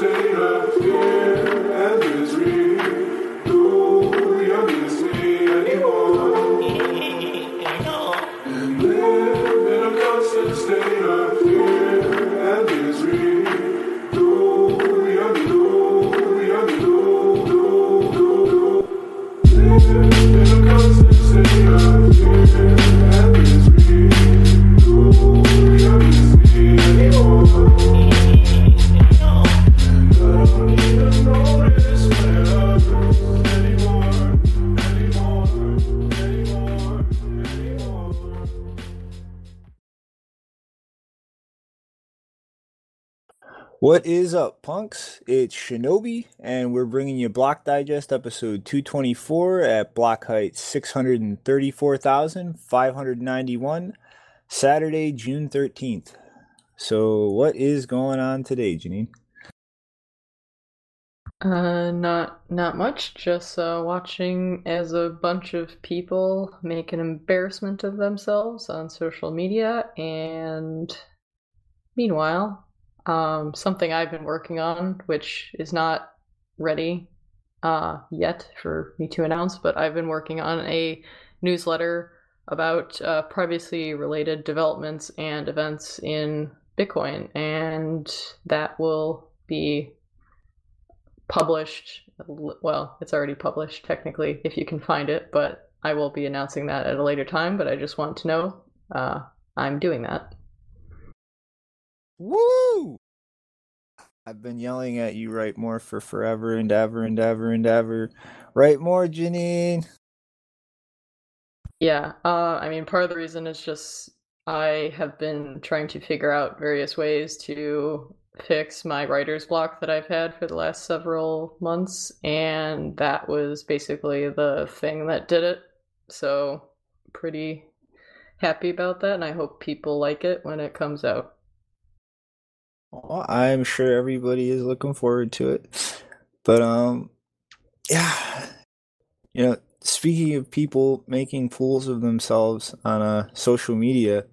state of fear What is up, punks? It's Shinobi, and we're bringing you Block Digest episode 224 at block height 634,591, Saturday, June 13th. So, what is going on today, Janine? Uh, not not much. Just uh, watching as a bunch of people make an embarrassment of themselves on social media, and meanwhile, um, something I've been working on, which is not ready uh, yet for me to announce, but I've been working on a newsletter about uh, privacy related developments and events in Bitcoin, and that will be published. Well, it's already published technically if you can find it, but I will be announcing that at a later time. But I just want to know uh, I'm doing that. Woo! I've been yelling at you, write more for forever and ever and ever and ever. Write more, Janine! Yeah, uh, I mean, part of the reason is just I have been trying to figure out various ways to fix my writer's block that I've had for the last several months, and that was basically the thing that did it. So, pretty happy about that, and I hope people like it when it comes out. Well, I'm sure everybody is looking forward to it. But um yeah. You know, speaking of people making fools of themselves on uh social media,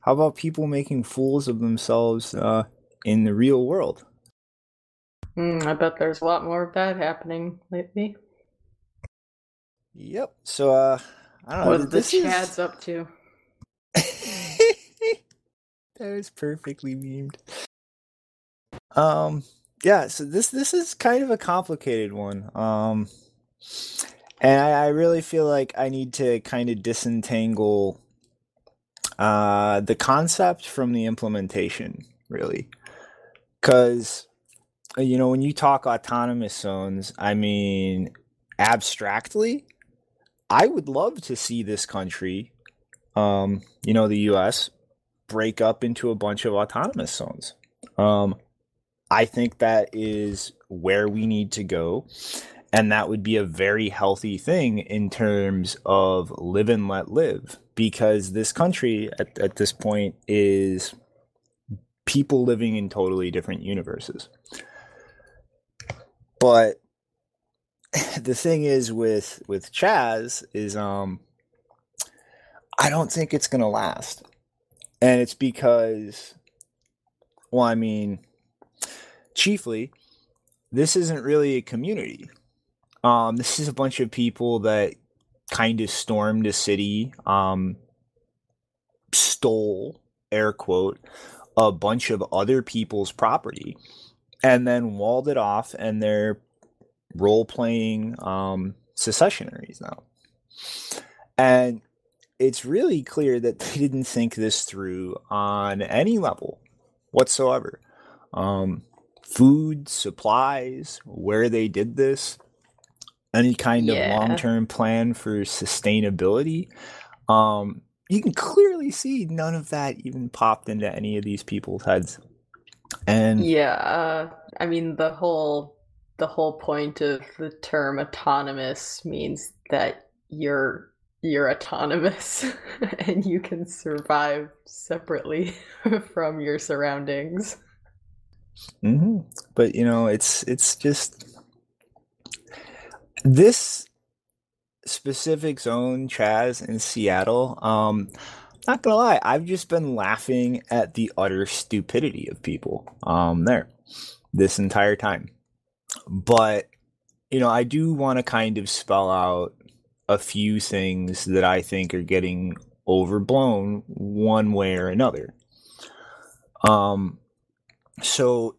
how about people making fools of themselves uh in the real world? Mm, I bet there's a lot more of that happening lately. Yep. So uh I don't know. What the this is- up to? that was perfectly memed. Um, yeah. So this this is kind of a complicated one. Um, and I, I really feel like I need to kind of disentangle uh the concept from the implementation, really, because you know when you talk autonomous zones, I mean abstractly, I would love to see this country, um, you know, the U.S. break up into a bunch of autonomous zones. Um, I think that is where we need to go, and that would be a very healthy thing in terms of live and let live, because this country at, at this point is people living in totally different universes. But the thing is with with Chaz is um I don't think it's gonna last. And it's because well, I mean chiefly, this isn't really a community. Um this is a bunch of people that kind of stormed a city, um stole, air quote, a bunch of other people's property and then walled it off and they're role playing um, secessionaries now. And it's really clear that they didn't think this through on any level whatsoever. Um, food, supplies, where they did this, any kind Yeah. of long term plan for sustainability. Um, you can clearly see none of that even popped into any of these people's heads. And Yeah, uh, I mean the whole the whole point of the term autonomous means that you're you're autonomous and you can survive separately from your surroundings. Hmm But you know, it's it's just this specific zone, Chaz in Seattle. Um, not gonna lie, I've just been laughing at the utter stupidity of people um there this entire time. But you know, I do want to kind of spell out a few things that I think are getting overblown one way or another. Um so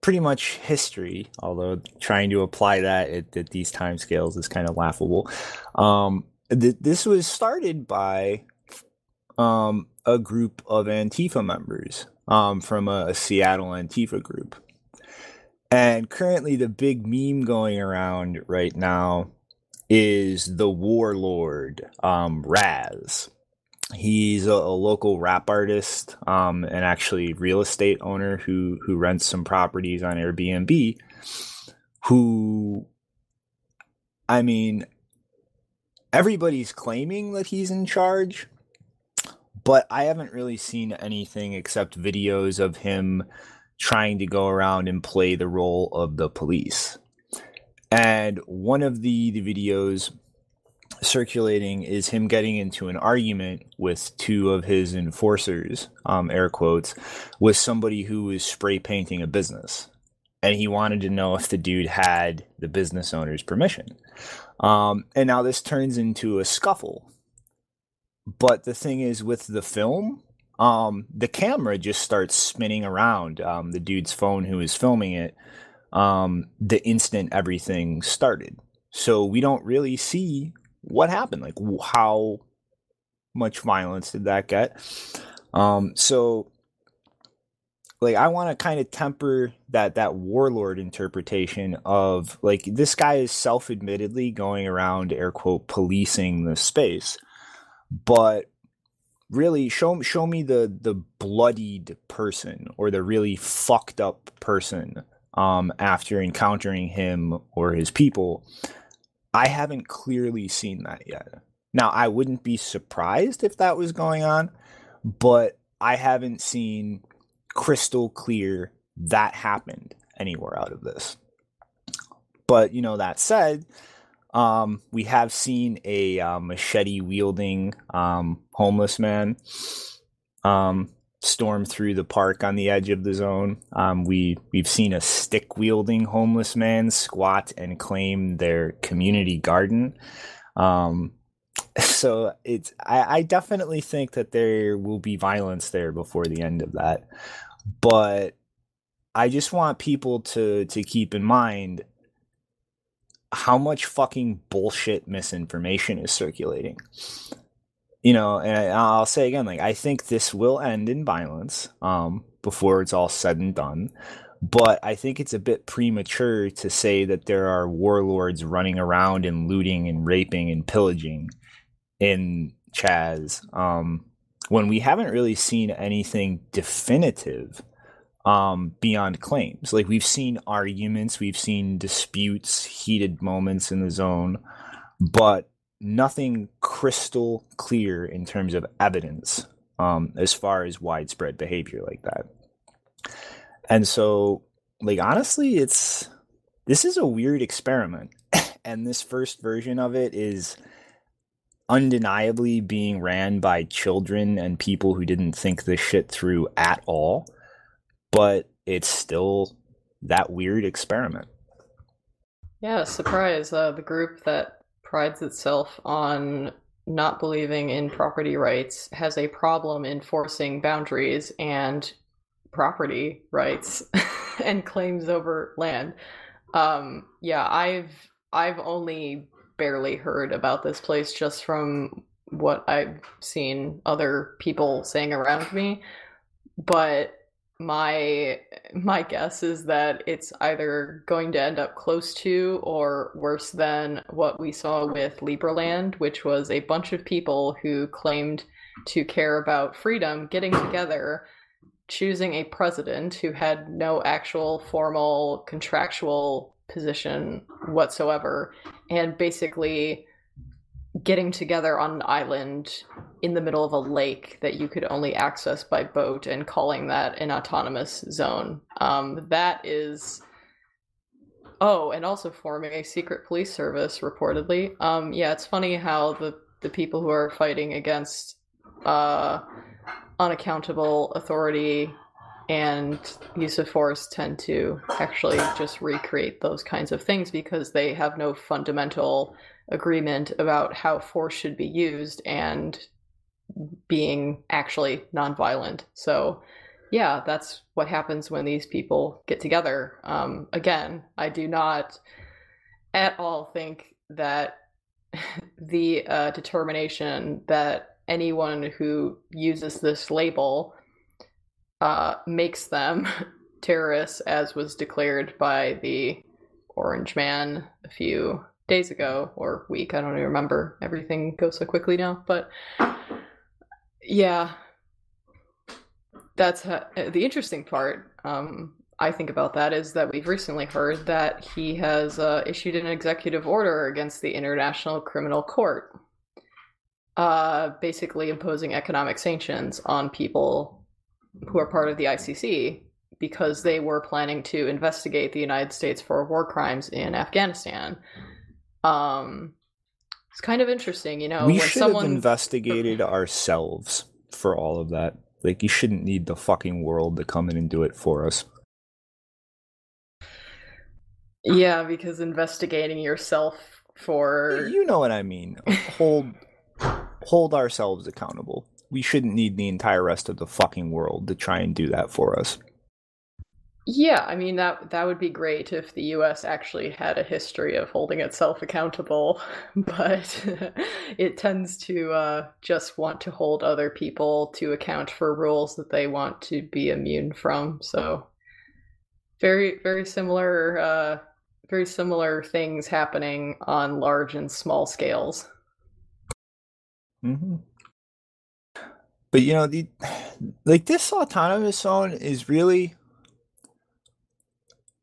pretty much history, although trying to apply that at, at these time scales is kind of laughable. Um, th- this was started by um, a group of Antifa members um, from a, a Seattle Antifa group. And currently, the big meme going around right now is the warlord, um, Raz. He's a, a local rap artist um, and actually real estate owner who who rents some properties on Airbnb. Who, I mean, everybody's claiming that he's in charge, but I haven't really seen anything except videos of him trying to go around and play the role of the police. And one of the, the videos circulating is him getting into an argument with two of his enforcers, um, air quotes, with somebody who was spray painting a business. And he wanted to know if the dude had the business owner's permission. Um, and now this turns into a scuffle. But the thing is, with the film, um, the camera just starts spinning around um, the dude's phone who is filming it um, the instant everything started. So we don't really see what happened. Like, how much violence did that get? Um, so, like, I want to kind of temper that that warlord interpretation of like this guy is self-admittedly going around air quote policing the space, but really show show me the the bloodied person or the really fucked up person um, after encountering him or his people. I haven't clearly seen that yet. Now, I wouldn't be surprised if that was going on, but I haven't seen crystal clear that happened anywhere out of this. But, you know, that said, um, we have seen a uh, machete wielding um, homeless man um, storm through the park on the edge of the zone. Um, we we've seen a stick wielding homeless man squat and claim their community garden. Um, so it's I, I definitely think that there will be violence there before the end of that, but I just want people to to keep in mind how much fucking bullshit misinformation is circulating you know, and I, I'll say again, like I think this will end in violence um, before it's all said and done. But I think it's a bit premature to say that there are warlords running around and looting and raping and pillaging in Chaz um, when we haven't really seen anything definitive um, beyond claims. Like we've seen arguments, we've seen disputes, heated moments in the zone, but nothing crystal clear in terms of evidence um, as far as widespread behavior like that. And so, like honestly, it's this is a weird experiment, and this first version of it is undeniably being ran by children and people who didn't think this shit through at all. But it's still that weird experiment. Yeah, surprise. Uh, the group that prides itself on not believing in property rights has a problem enforcing boundaries and property rights and claims over land. Um, yeah, I've I've only barely heard about this place just from what I've seen other people saying around me, but my my guess is that it's either going to end up close to or worse than what we saw with Liberland, which was a bunch of people who claimed to care about freedom getting together, choosing a president who had no actual formal contractual position whatsoever, and basically getting together on an island in the middle of a lake that you could only access by boat and calling that an autonomous zone. Um, that is. Oh, and also forming a secret police service, reportedly. Um, yeah, it's funny how the, the people who are fighting against uh, unaccountable authority and use of force tend to actually just recreate those kinds of things because they have no fundamental agreement about how force should be used and being actually nonviolent. So, yeah, that's what happens when these people get together. Um, again, I do not at all think that the uh, determination that anyone who uses this label uh, makes them terrorists, as was declared by the Orange Man a few days ago or week. I don't even remember. Everything goes so quickly now, but yeah, that's uh, the interesting part. Um, I think about that is that we've recently heard that he has uh, issued an executive order against the International Criminal Court, uh, basically imposing economic sanctions on people who are part of the ICC because they were planning to investigate the United States for war crimes in Afghanistan. Um, it's kind of interesting, you know. we should someone have investigated ourselves for all of that. Like, you shouldn't need the fucking world to come in and do it for us. Yeah, because investigating yourself for You know what I mean. Hold hold ourselves accountable. We shouldn't need the entire rest of the fucking world to try and do that for us. Yeah, I mean that that would be great if the US actually had a history of holding itself accountable, but it tends to uh, just want to hold other people to account for rules that they want to be immune from. So very very similar uh, very similar things happening on large and small scales. hmm But you know, the like this autonomous zone is really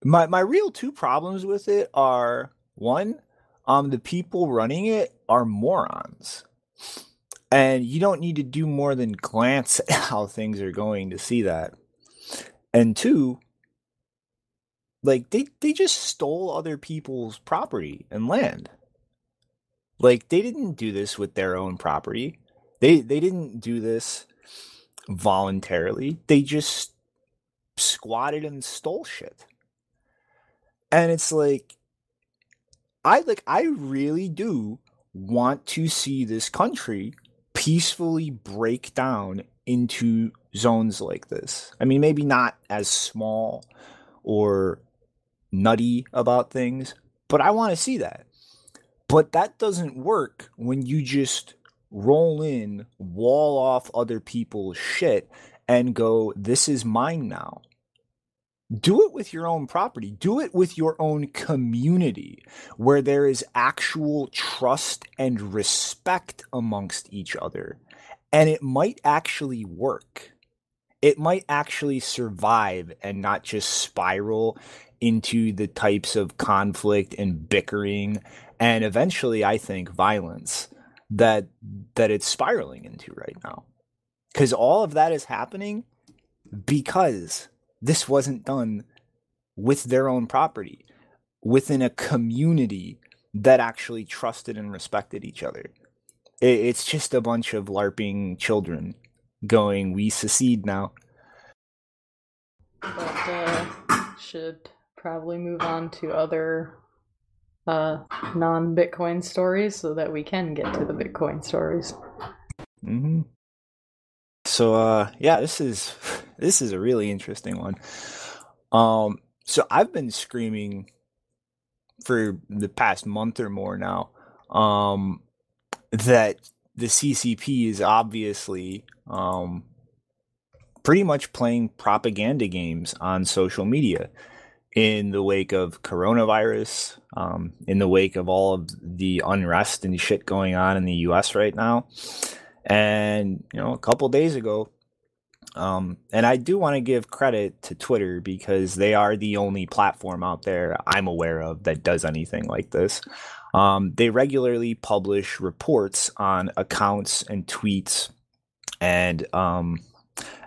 my my real two problems with it are one, um, the people running it are morons, and you don't need to do more than glance at how things are going to see that. And two, like they they just stole other people's property and land. Like they didn't do this with their own property. They they didn't do this voluntarily. They just squatted and stole shit. And it's like I like I really do want to see this country peacefully break down into zones like this. I mean maybe not as small or nutty about things, but I want to see that. But that doesn't work when you just roll in, wall off other people's shit, and go, this is mine now. Do it with your own property. Do it with your own community where there is actual trust and respect amongst each other. And it might actually work. It might actually survive and not just spiral into the types of conflict and bickering and eventually I think violence that that it's spiraling into right now. Cuz all of that is happening because this wasn't done with their own property within a community that actually trusted and respected each other. It's just a bunch of larping children going we secede now. But uh, should probably move on to other uh, non-Bitcoin stories so that we can get to the Bitcoin stories. hmm So uh yeah, this is this is a really interesting one. Um so I've been screaming for the past month or more now um that the CCP is obviously um pretty much playing propaganda games on social media in the wake of coronavirus, um, in the wake of all of the unrest and shit going on in the US right now. And, you know, a couple days ago, um, and I do want to give credit to Twitter because they are the only platform out there I'm aware of that does anything like this. Um, they regularly publish reports on accounts and tweets and um,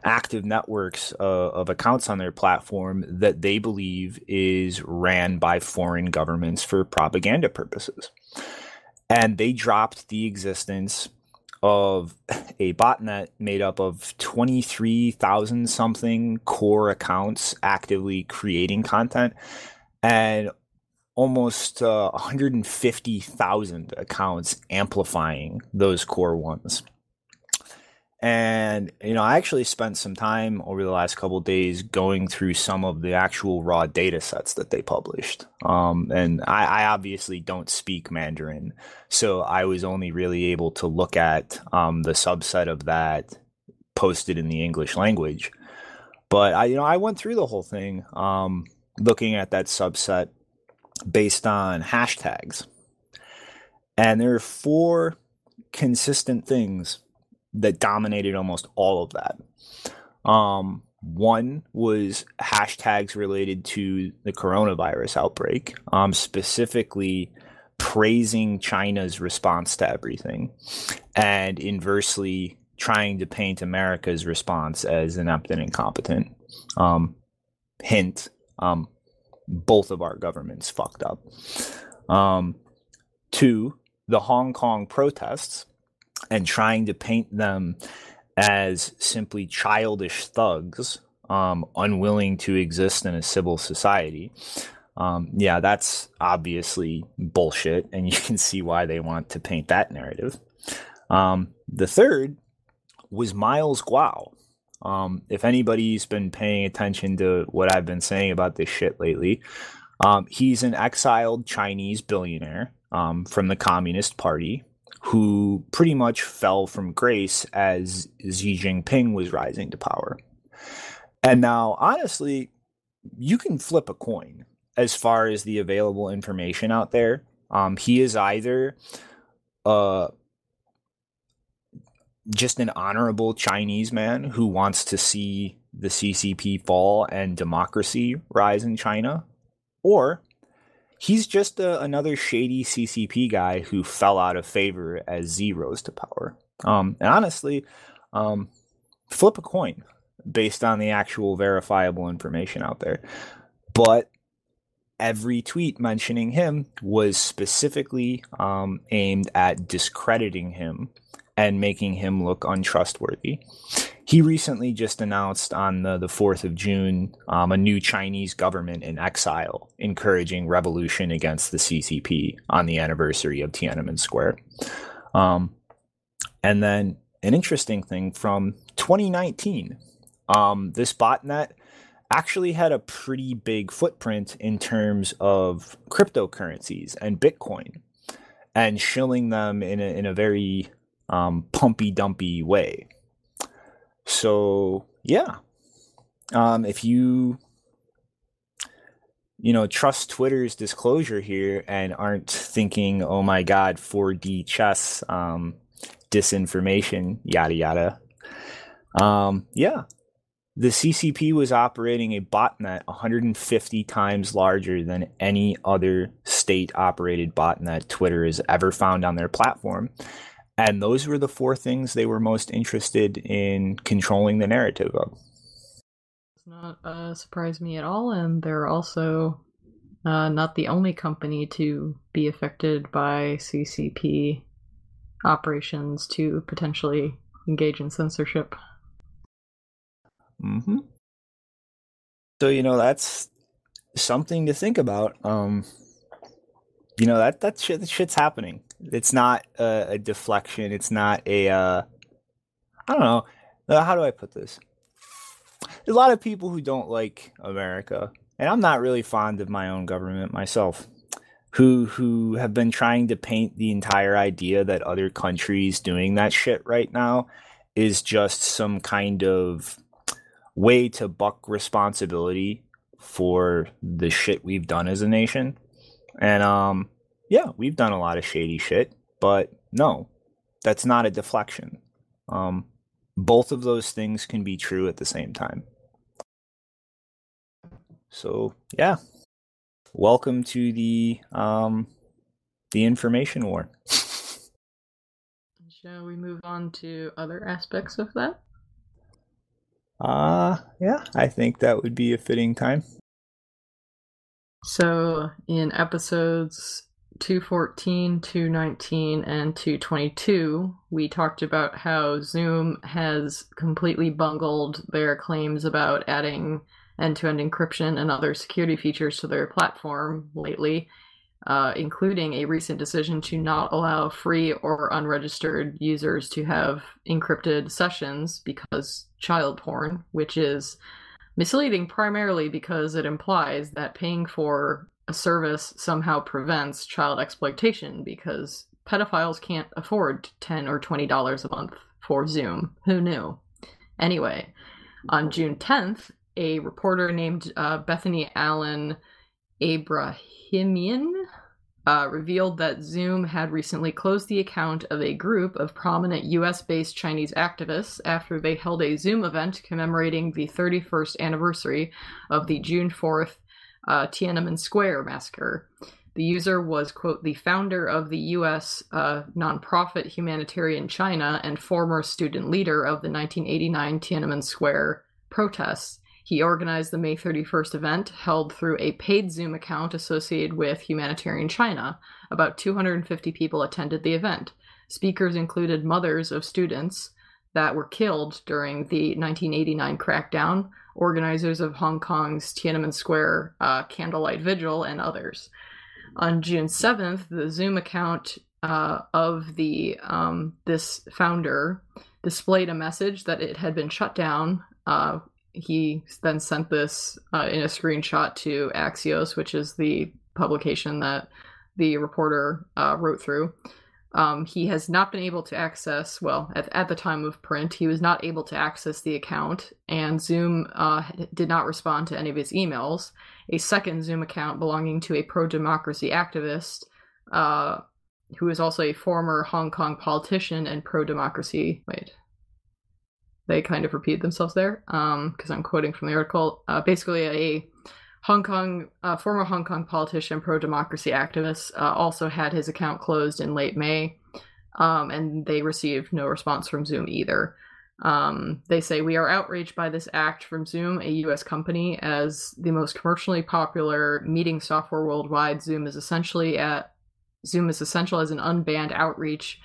active networks uh, of accounts on their platform that they believe is ran by foreign governments for propaganda purposes. And they dropped the existence of a botnet made up of 23,000 something core accounts actively creating content and almost uh, 150,000 accounts amplifying those core ones. And you know, I actually spent some time over the last couple days going through some of the actual raw data sets that they published. Um, and I, I, obviously don't speak Mandarin, so I was only really able to look at um, the subset of that posted in the English language. But I, you know, I went through the whole thing, um, looking at that subset based on hashtags, and there are four consistent things that dominated almost all of that. Um, one was hashtags related to the coronavirus outbreak, um, specifically praising China's response to everything, and inversely trying to paint America's response as inept and incompetent. Um, hint: um, both of our governments fucked up. Um, two, the Hong Kong protests and trying to paint them as simply childish thugs, um, unwilling to exist in a civil society. Um, yeah, that's obviously bullshit, and you can see why they want to paint that narrative. Um, the third was Miles Guo. Um, if anybody's been paying attention to what I've been saying about this shit lately, um, he's an exiled Chinese billionaire um, from the Communist Party who pretty much fell from grace as Xi Jinping was rising to power. And now, honestly, you can flip a coin as far as the available information out there. Um, he is either uh, just an honorable Chinese man who wants to see the CCP fall and democracy rise in China, or he's just a, another shady CCP guy who fell out of favor as Z rose to power. Um, and honestly, um, flip a coin based on the actual verifiable information out there. But every tweet mentioning him was specifically um, aimed at discrediting him and making him look untrustworthy he recently just announced on the, the 4th of June um, a new Chinese government in exile, encouraging revolution against the CCP on the anniversary of Tiananmen Square. Um, and then an interesting thing from 2019, um, this botnet actually had a pretty big footprint in terms of cryptocurrencies and Bitcoin and shilling them in a, in a very um, pumpy dumpy way. So yeah, um, if you you know trust Twitter's disclosure here and aren't thinking, oh my god, 4D chess, um, disinformation, yada yada. Um, yeah, the CCP was operating a botnet 150 times larger than any other state operated botnet Twitter has ever found on their platform. And those were the four things they were most interested in controlling the narrative of. Does not uh, surprise me at all, and they're also uh, not the only company to be affected by CCP operations to potentially engage in censorship. hmm So you know that's something to think about. Um, you know that that shit that shit's happening. It's not a, a deflection. It's not a. Uh, I don't know. Uh, how do I put this? There's a lot of people who don't like America, and I'm not really fond of my own government myself. Who who have been trying to paint the entire idea that other countries doing that shit right now is just some kind of way to buck responsibility for the shit we've done as a nation. And um yeah, we've done a lot of shady shit, but no, that's not a deflection. Um, both of those things can be true at the same time. So yeah, welcome to the um, the information war. Shall we move on to other aspects of that? Uh yeah, I think that would be a fitting time. So, in episodes 214, 219, and 222, we talked about how Zoom has completely bungled their claims about adding end to end encryption and other security features to their platform lately, uh, including a recent decision to not allow free or unregistered users to have encrypted sessions because child porn, which is misleading primarily because it implies that paying for a service somehow prevents child exploitation because pedophiles can't afford 10 or 20 dollars a month for Zoom. Who knew? Anyway, on June 10th, a reporter named uh, Bethany Allen Ebrahimian uh, revealed that Zoom had recently closed the account of a group of prominent US based Chinese activists after they held a Zoom event commemorating the 31st anniversary of the June 4th uh, Tiananmen Square massacre. The user was, quote, the founder of the US uh, nonprofit Humanitarian China and former student leader of the 1989 Tiananmen Square protests. He organized the May 31st event held through a paid Zoom account associated with Humanitarian China. About 250 people attended the event. Speakers included mothers of students that were killed during the 1989 crackdown, organizers of Hong Kong's Tiananmen Square uh, candlelight vigil, and others. On June 7th, the Zoom account uh, of the um, this founder displayed a message that it had been shut down. Uh, he then sent this uh, in a screenshot to Axios, which is the publication that the reporter uh, wrote through. Um, he has not been able to access, well, at, at the time of print, he was not able to access the account, and Zoom uh, did not respond to any of his emails. A second Zoom account belonging to a pro democracy activist, uh, who is also a former Hong Kong politician and pro democracy. Wait. They kind of repeat themselves there because um, I'm quoting from the article. Uh, basically, a Hong Kong, uh, former Hong Kong politician, pro democracy activist, uh, also had his account closed in late May, um, and they received no response from Zoom either. Um, they say we are outraged by this act from Zoom, a U.S. company, as the most commercially popular meeting software worldwide. Zoom is essentially at Zoom is essential as an unbanned outreach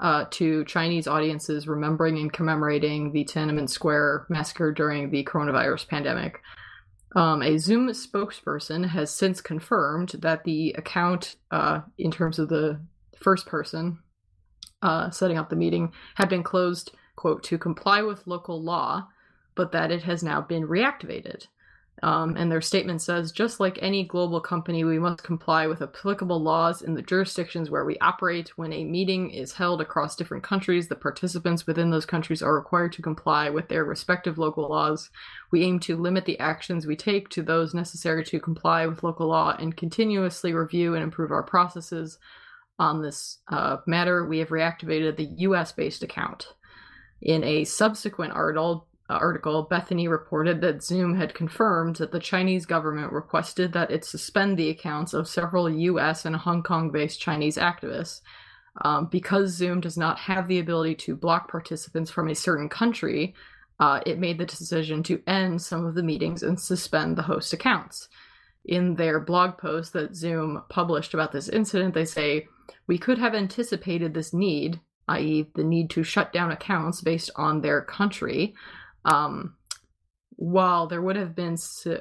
uh, to Chinese audiences remembering and commemorating the Tiananmen Square massacre during the coronavirus pandemic. Um, a Zoom spokesperson has since confirmed that the account, uh, in terms of the first person uh, setting up the meeting, had been closed, quote, to comply with local law, but that it has now been reactivated. Um, and their statement says just like any global company, we must comply with applicable laws in the jurisdictions where we operate. When a meeting is held across different countries, the participants within those countries are required to comply with their respective local laws. We aim to limit the actions we take to those necessary to comply with local law and continuously review and improve our processes. On this uh, matter, we have reactivated the US based account. In a subsequent article, article, Bethany reported that Zoom had confirmed that the Chinese government requested that it suspend the accounts of several US and Hong Kong based Chinese activists. Um, because Zoom does not have the ability to block participants from a certain country, uh, it made the decision to end some of the meetings and suspend the host accounts. In their blog post that Zoom published about this incident, they say, We could have anticipated this need, i.e., the need to shut down accounts based on their country, um, while there would have been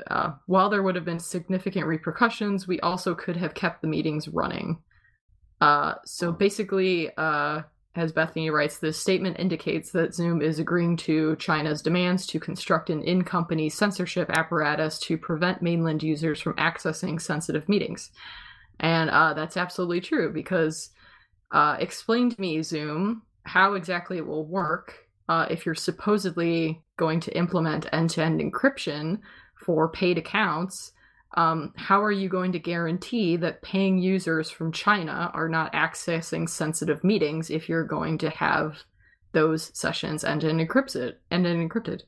uh, while there would have been significant repercussions, we also could have kept the meetings running. Uh, so basically, uh, as Bethany writes, this statement indicates that Zoom is agreeing to China's demands to construct an in company censorship apparatus to prevent mainland users from accessing sensitive meetings. And uh, that's absolutely true because uh, explain to me, Zoom, how exactly it will work uh, if you're supposedly going to implement end-to-end encryption for paid accounts um, how are you going to guarantee that paying users from china are not accessing sensitive meetings if you're going to have those sessions end-to-end encrypted end-to-end encrypted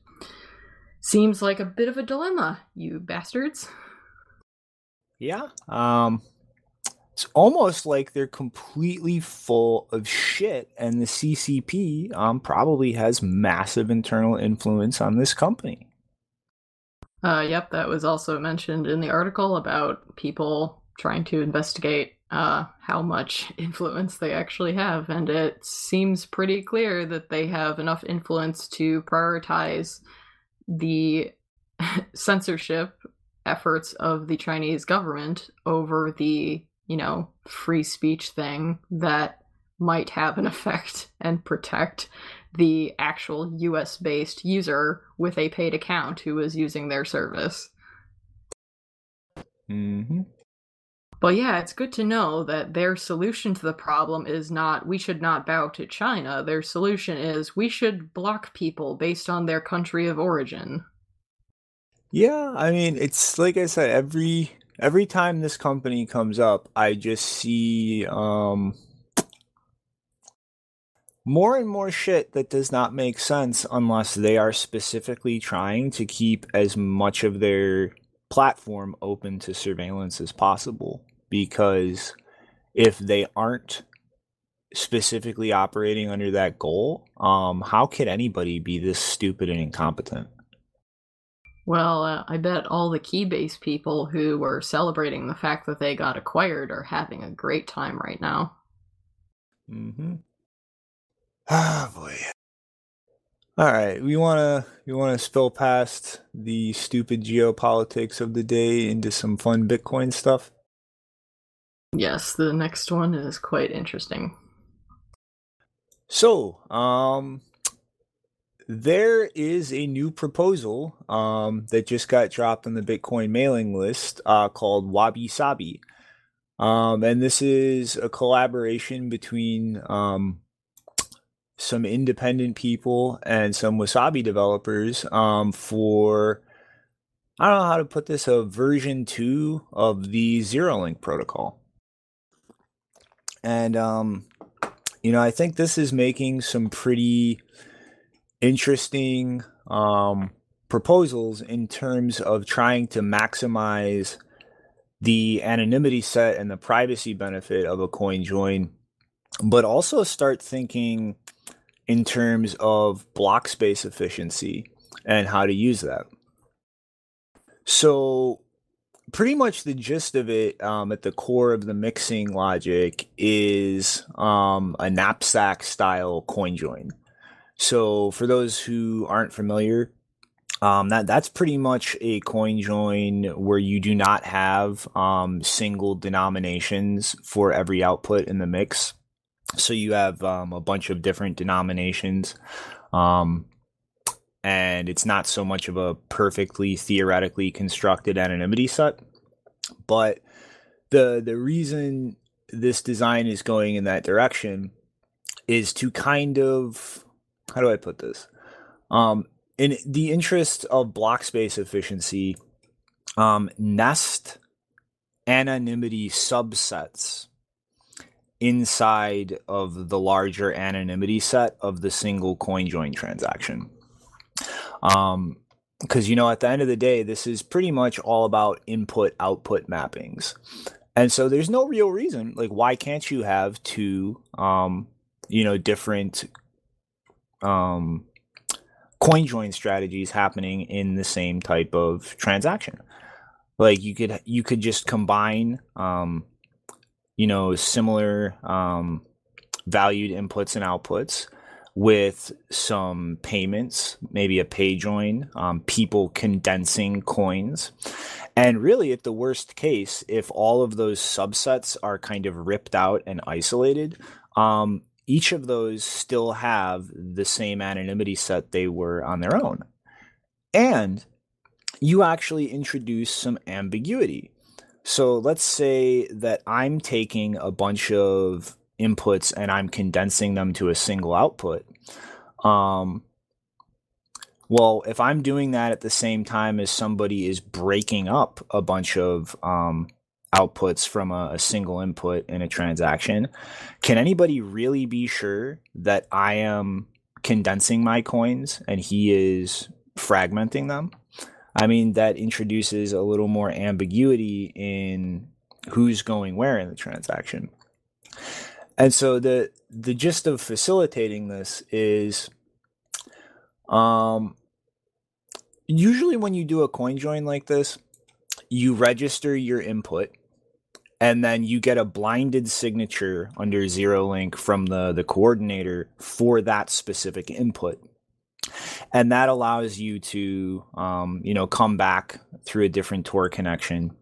seems like a bit of a dilemma you bastards Yeah. Um it's almost like they're completely full of shit and the CCP um probably has massive internal influence on this company. Uh, yep, that was also mentioned in the article about people trying to investigate uh, how much influence they actually have, and it seems pretty clear that they have enough influence to prioritize the censorship efforts of the Chinese government over the, you know, free speech thing that might have an effect and protect the actual US based user with a paid account who is using their service. Mm-hmm. But yeah, it's good to know that their solution to the problem is not we should not bow to China. Their solution is we should block people based on their country of origin. Yeah, I mean, it's like I said, every every time this company comes up, I just see um more and more shit that does not make sense unless they are specifically trying to keep as much of their platform open to surveillance as possible because if they aren't specifically operating under that goal, um, how could anybody be this stupid and incompetent? Well, uh, I bet all the Keybase people who were celebrating the fact that they got acquired are having a great time right now. Mm-hmm. Ah, boy. All right, we wanna we wanna spill past the stupid geopolitics of the day into some fun Bitcoin stuff. Yes, the next one is quite interesting. So, um, there is a new proposal um, that just got dropped on the Bitcoin mailing list uh, called WabiSabi. Um, and this is a collaboration between um, some independent people and some Wasabi developers um, for, I don't know how to put this, a version two of the ZeroLink protocol. And, um, you know, I think this is making some pretty interesting um, proposals in terms of trying to maximize the anonymity set and the privacy benefit of a coin join, but also start thinking in terms of block space efficiency and how to use that. So, pretty much the gist of it um, at the core of the mixing logic is um, a knapsack style coin join. So, for those who aren't familiar, um, that that's pretty much a coin join where you do not have um, single denominations for every output in the mix. So you have um, a bunch of different denominations, um, and it's not so much of a perfectly theoretically constructed anonymity set. But the the reason this design is going in that direction is to kind of how do I put this? Um, in the interest of block space efficiency, um, nest anonymity subsets inside of the larger anonymity set of the single coin join transaction. Um, because you know, at the end of the day, this is pretty much all about input output mappings. And so there's no real reason, like, why can't you have two, um, you know, different um, coin join strategies happening in the same type of transaction. Like you could you could just combine um, you know similar um, valued inputs and outputs with some payments, maybe a pay join, um, people condensing coins. And really, at the worst case, if all of those subsets are kind of ripped out and isolated, um, each of those still have the same anonymity set they were on their own. And you actually introduce some ambiguity. So let's say that I'm taking a bunch of inputs and I'm condensing them to a single output. Um, well, if I'm doing that at the same time as somebody is breaking up a bunch of um, outputs from a, a, single input in a transaction, can anybody really be sure that I am condensing my coins and he is fragmenting them? I mean, that introduces a little more ambiguity in who's going where in the transaction. And so the the gist of facilitating this is um usually when you do a coin join like this, you register your input and then you get a blinded signature under ZeroLink from the the coordinator for that specific input. And that allows you to um, you know come back through a different tor connection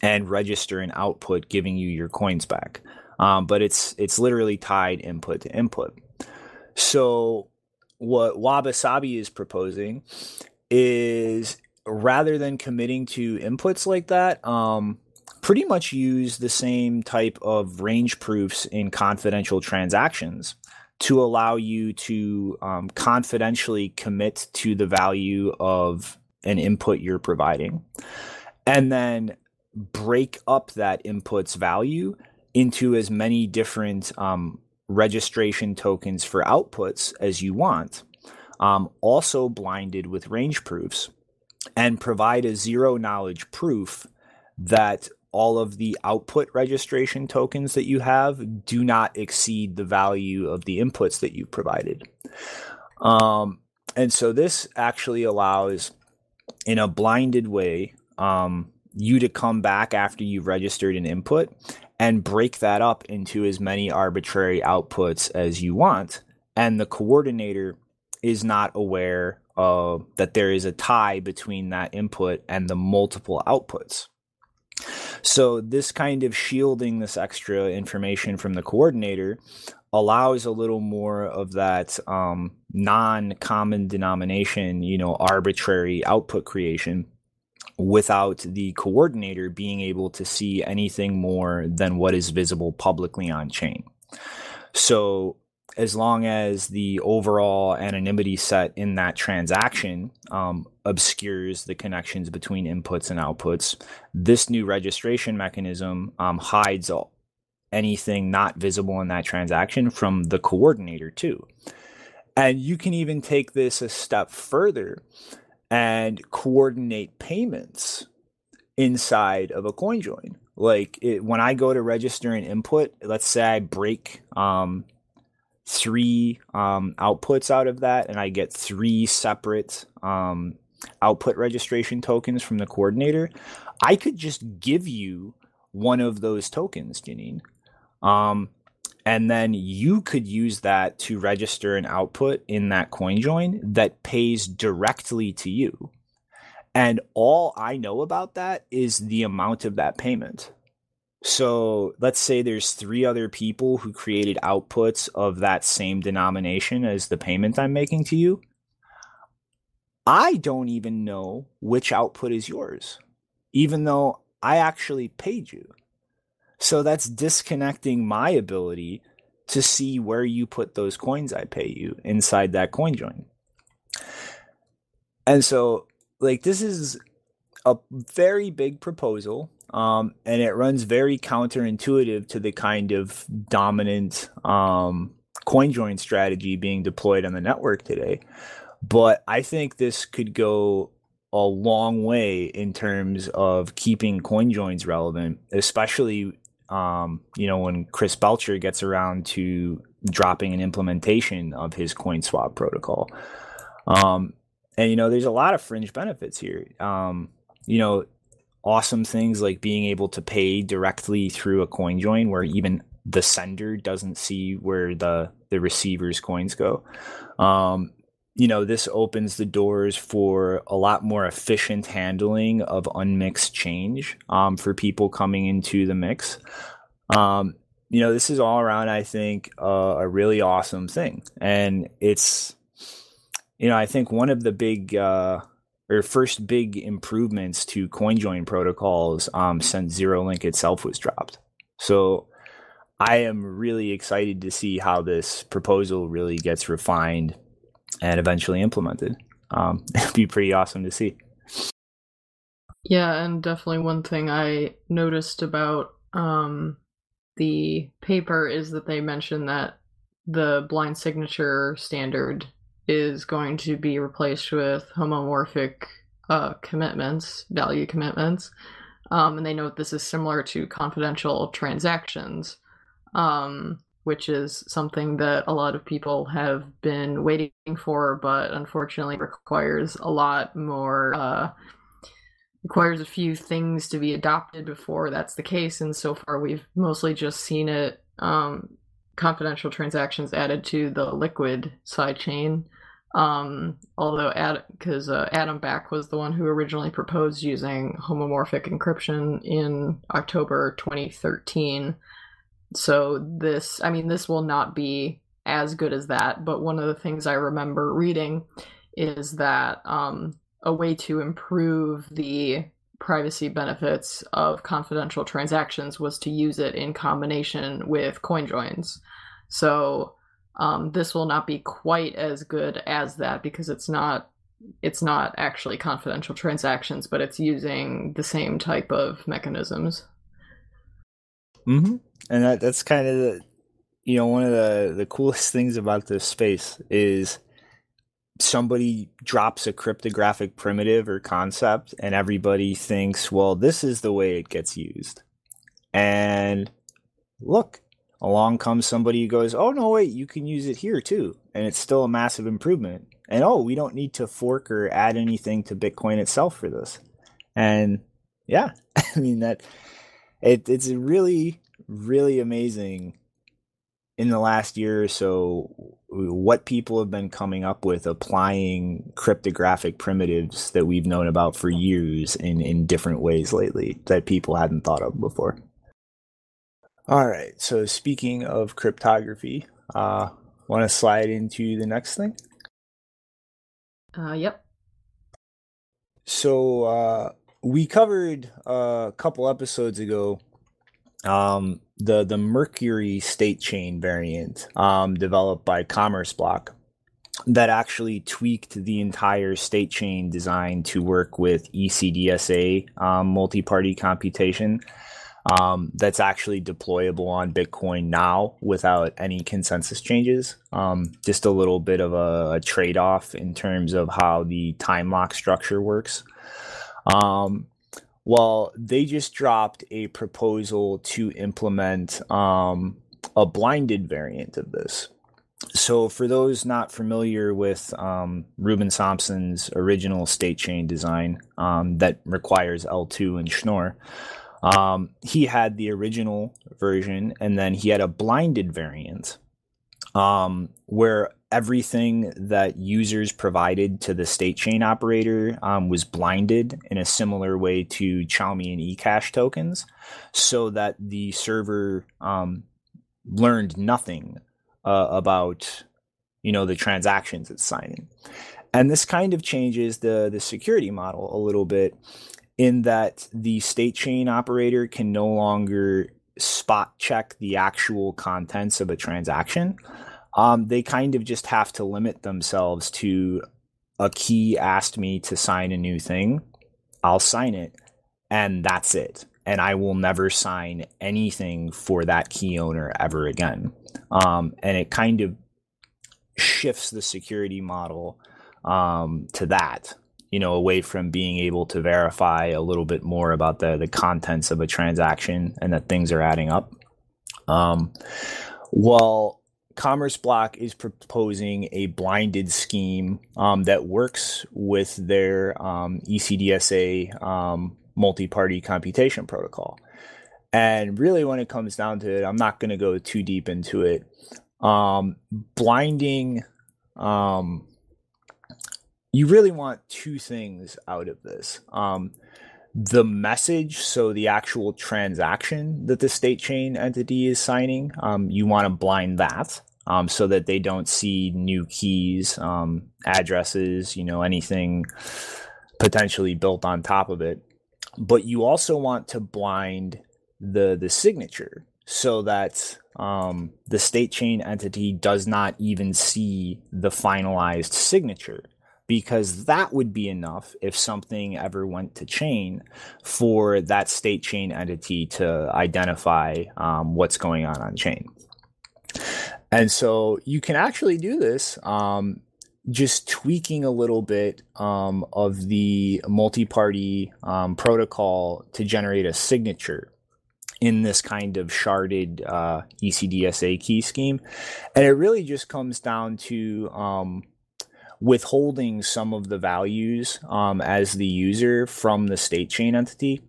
and register an output giving you your coins back. Um, but it's it's literally tied input to input. So what WabiSabi is proposing is rather than committing to inputs like that um, pretty much use the same type of range proofs in confidential transactions to allow you to um, confidentially commit to the value of an input you're providing and then break up that input's value into as many different um, registration tokens for outputs as you want um, also blinded with range proofs and provide a zero knowledge proof that all of the output registration tokens that you have do not exceed the value of the inputs that you provided. Um, and so this actually allows, in a blinded way, um, you to come back after you've registered an input and break that up into as many arbitrary outputs as you want. And the coordinator is not aware uh, that there is a tie between that input and the multiple outputs. So this kind of shielding this extra information from the coordinator allows a little more of that um, non-common denomination, you know, arbitrary output creation without the coordinator being able to see anything more than what is visible publicly on chain. So as long as the overall anonymity set in that transaction um, obscures the connections between inputs and outputs, this new registration mechanism um, hides all, anything not visible in that transaction from the coordinator, too. And you can even take this a step further and coordinate payments inside of a coin join. Like it, when I go to register an input, let's say I break um, three um, outputs out of that, and I get three separate um, output registration tokens from the coordinator, I could just give you one of those tokens, Janine. Um, and then you could use that to register an output in that coin join that pays directly to you. And all I know about that is the amount of that payment. So let's say there's three other people who created outputs of that same denomination as the payment I'm making to you. I don't even know which output is yours, even though I actually paid you. So that's disconnecting my ability to see where you put those coins I pay you inside that coin join. And so, like, this is a very big proposal um, and it runs very counterintuitive to the kind of dominant um, coin join strategy being deployed on the network today. But I think this could go a long way in terms of keeping coin joins relevant, especially um, you know when Chris Belcher gets around to dropping an implementation of his coin swap protocol. Um, and you know, there's a lot of fringe benefits here. Um, you know, awesome things like being able to pay directly through a coin join where even the sender doesn't see where the the receiver's coins go. Um, you know, this opens the doors for a lot more efficient handling of unmixed change um, for people coming into the mix. Um, you know, this is all around, I think, uh, a really awesome thing. And it's, you know, I think one of the big uh, or first big improvements to CoinJoin protocols um, since ZeroLink itself was dropped. So I am really excited to see how this proposal really gets refined and eventually implemented. Um, it'd be pretty awesome to see. Yeah, and definitely one thing I noticed about um, the paper is that they mentioned that the blind signature standard is going to be replaced with homomorphic uh, commitments, value commitments. Um, and they note this is similar to confidential transactions, um, which is something that a lot of people have been waiting for, but unfortunately requires a lot more uh, requires a few things to be adopted before that's the case, and so far we've mostly just seen it um, confidential transactions added to the liquid sidechain. Um, although because uh, Adam Back was the one who originally proposed using homomorphic encryption in October 2013. So this, I mean, this will not be as good as that. But one of the things I remember reading is that um, a way to improve the privacy benefits of confidential transactions was to use it in combination with coin joins. So um, this will not be quite as good as that because it's not it's not actually confidential transactions, but it's using the same type of mechanisms. Mm-hmm. And that that's kind of the you know one of the the coolest things about this space is somebody drops a cryptographic primitive or concept and everybody thinks well this is the way it gets used. And look along comes somebody who goes oh no wait you can use it here too. And it's still a massive improvement. And oh we don't need to fork or add anything to bitcoin itself for this. And yeah i mean that it, it's really really amazing in the last year or so what people have been coming up with applying cryptographic primitives that we've known about for years in, in different ways lately that people hadn't thought of before. All right, so speaking of cryptography, uh, want to slide into the next thing? Uh, yep. So uh, we covered uh, a couple episodes ago um, the the Mercury state chain variant um, developed by Commerce Block that actually tweaked the entire state chain design to work with ECDSA um, multi-party computation. Um, that's actually deployable on Bitcoin now without any consensus changes. Um, just a little bit of a, a trade off in terms of how the time lock structure works. Um, well, they just dropped a proposal to implement um, a blinded variant of this. So, for those not familiar with um, Ruben Somsen's original state chain design um, that requires L2 and Schnorr, um, he had the original version and then he had a blinded variant um, where everything that users provided to the state chain operator um, was blinded in a similar way to Chaumian eCash tokens, so that the server um, learned nothing uh, about you know the transactions it's signing. And this kind of changes the the security model a little bit in that the state chain operator can no longer spot check the actual contents of a transaction um, they kind of just have to limit themselves to a key asked me to sign a new thing. I'll sign it, and that's it. And I will never sign anything for that key owner ever again. Um, and it kind of shifts the security model um, to that, you know, away from being able to verify a little bit more about the the contents of a transaction and that things are adding up. Um, well, Commerce Block is proposing a blinded scheme um, that works with their um, ECDSA um, multi party computation protocol. And really, when it comes down to it, I'm not going to go too deep into it. Um, blinding, um, you really want two things out of this um, the message, so the actual transaction that the state chain entity is signing, um, you want to blind that um, so that they don't see new keys, um, addresses, you know, anything potentially built on top of it. But you also want to blind the the signature so that um, the state chain entity does not even see the finalized signature because that would be enough if something ever went to chain for that state chain entity to identify um, what's going on on chain. And so you can actually do this um, just tweaking a little bit um, of the multi party um, protocol to generate a signature in this kind of sharded uh, ECDSA key scheme. And it really just comes down to um, withholding some of the values um, as the user from the state chain entity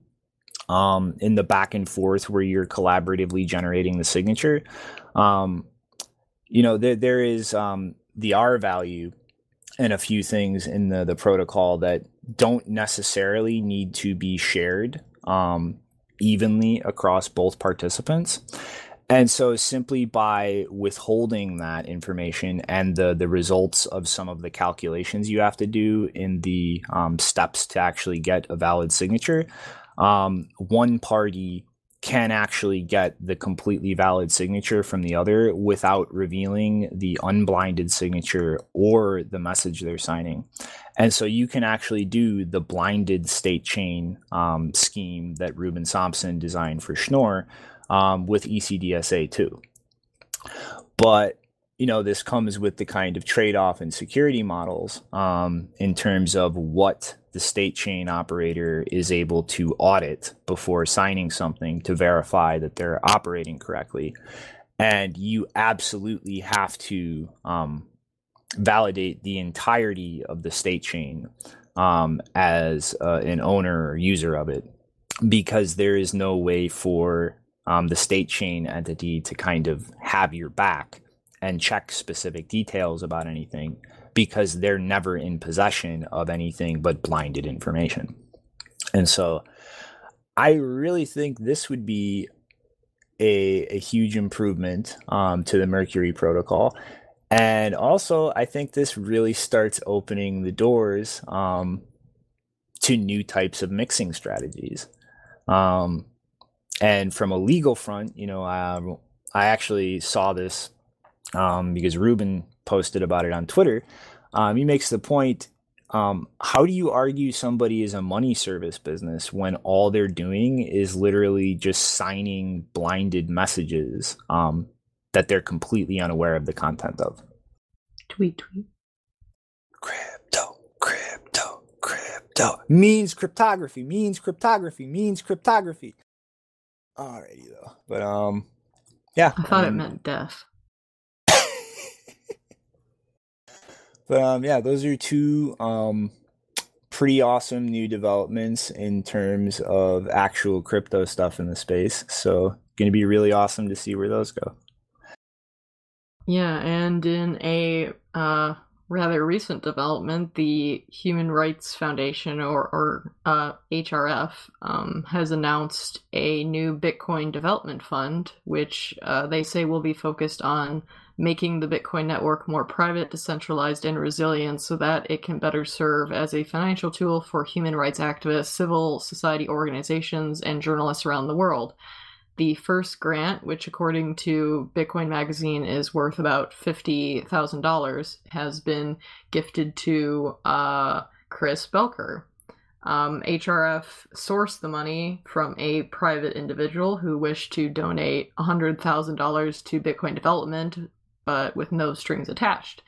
um, in the back and forth where you're collaboratively generating the signature. Um, you know, there there is um, the R value and a few things in the the protocol that don't necessarily need to be shared um, evenly across both participants. And so simply by withholding that information and the, the results of some of the calculations you have to do in the um, steps to actually get a valid signature, um, one party can actually get the completely valid signature from the other without revealing the unblinded signature or the message they're signing. And so you can actually do the blinded state chain um, scheme that Ruben Somsen designed for Schnorr um, with ECDSA too. But you know, this comes with the kind of trade off in security models um, in terms of what the state chain operator is able to audit before signing something to verify that they're operating correctly. And you absolutely have to um, validate the entirety of the state chain um, as uh, an owner or user of it because there is no way for um, the state chain entity to kind of have your back and check specific details about anything because they're never in possession of anything but blinded information. And so I really think this would be a, a huge improvement um, to the Mercury protocol. And also, I think this really starts opening the doors um, to new types of mixing strategies. Um, and from a legal front, you know, um, I actually saw this um, because Ruben posted about it on Twitter. Um, he makes the point um, how do you argue somebody is a money service business when all they're doing is literally just signing blinded messages um, that they're completely unaware of the content of? Tweet, tweet. Crypto, crypto, crypto means cryptography, means cryptography, means cryptography. Alrighty though, but um, yeah. I thought it um, meant death. But um, yeah, those are two um, pretty awesome new developments in terms of actual crypto stuff in the space. So, going to be really awesome to see where those go. Yeah, and in a uh, rather recent development, the Human Rights Foundation, or, or uh, HRF, um, has announced a new Bitcoin development fund, which uh, they say will be focused on making the Bitcoin network more private, decentralized, and resilient so that it can better serve as a financial tool for human rights activists, civil society organizations, and journalists around the world. The first grant, which according to Bitcoin Magazine is worth about $50,000, has been gifted to uh, Chris Belcher. Um, HRF sourced the money from a private individual who wished to donate $100,000 to Bitcoin development but with no strings attached.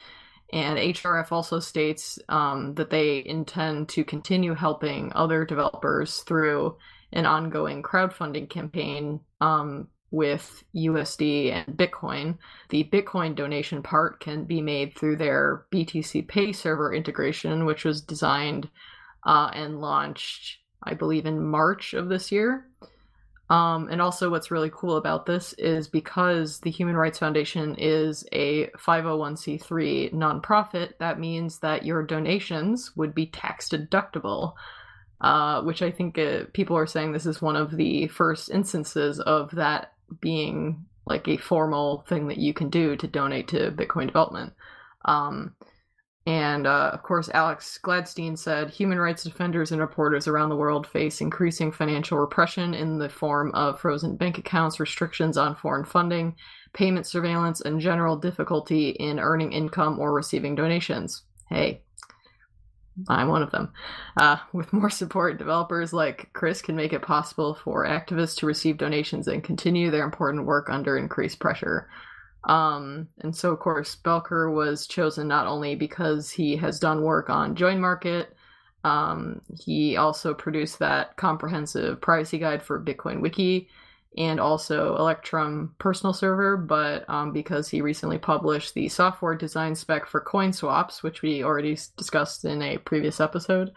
And HRF also states um, that they intend to continue helping other developers through an ongoing crowdfunding campaign um, with USD and Bitcoin. The Bitcoin donation part can be made through their BTC Pay server integration, which was designed uh, and launched, I believe, in March of this year. Um, and also, what's really cool about this is because the Human Rights Foundation is a 501c3 nonprofit, that means that your donations would be tax deductible, uh, which I think uh, people are saying this is one of the first instances of that being like a formal thing that you can do to donate to Bitcoin development. Um, and uh, of course, Alex Gladstein said human rights defenders and reporters around the world face increasing financial repression in the form of frozen bank accounts, restrictions on foreign funding, payment surveillance, and general difficulty in earning income or receiving donations. Hey, I'm one of them. Uh, with more support, developers like Chris can make it possible for activists to receive donations and continue their important work under increased pressure. Um, and so, of course, Belcher was chosen not only because he has done work on Join Market, um, he also produced that comprehensive privacy guide for Bitcoin Wiki, and also Electrum personal server, but um, because he recently published the software design spec for coin swaps, which we already discussed in a previous episode,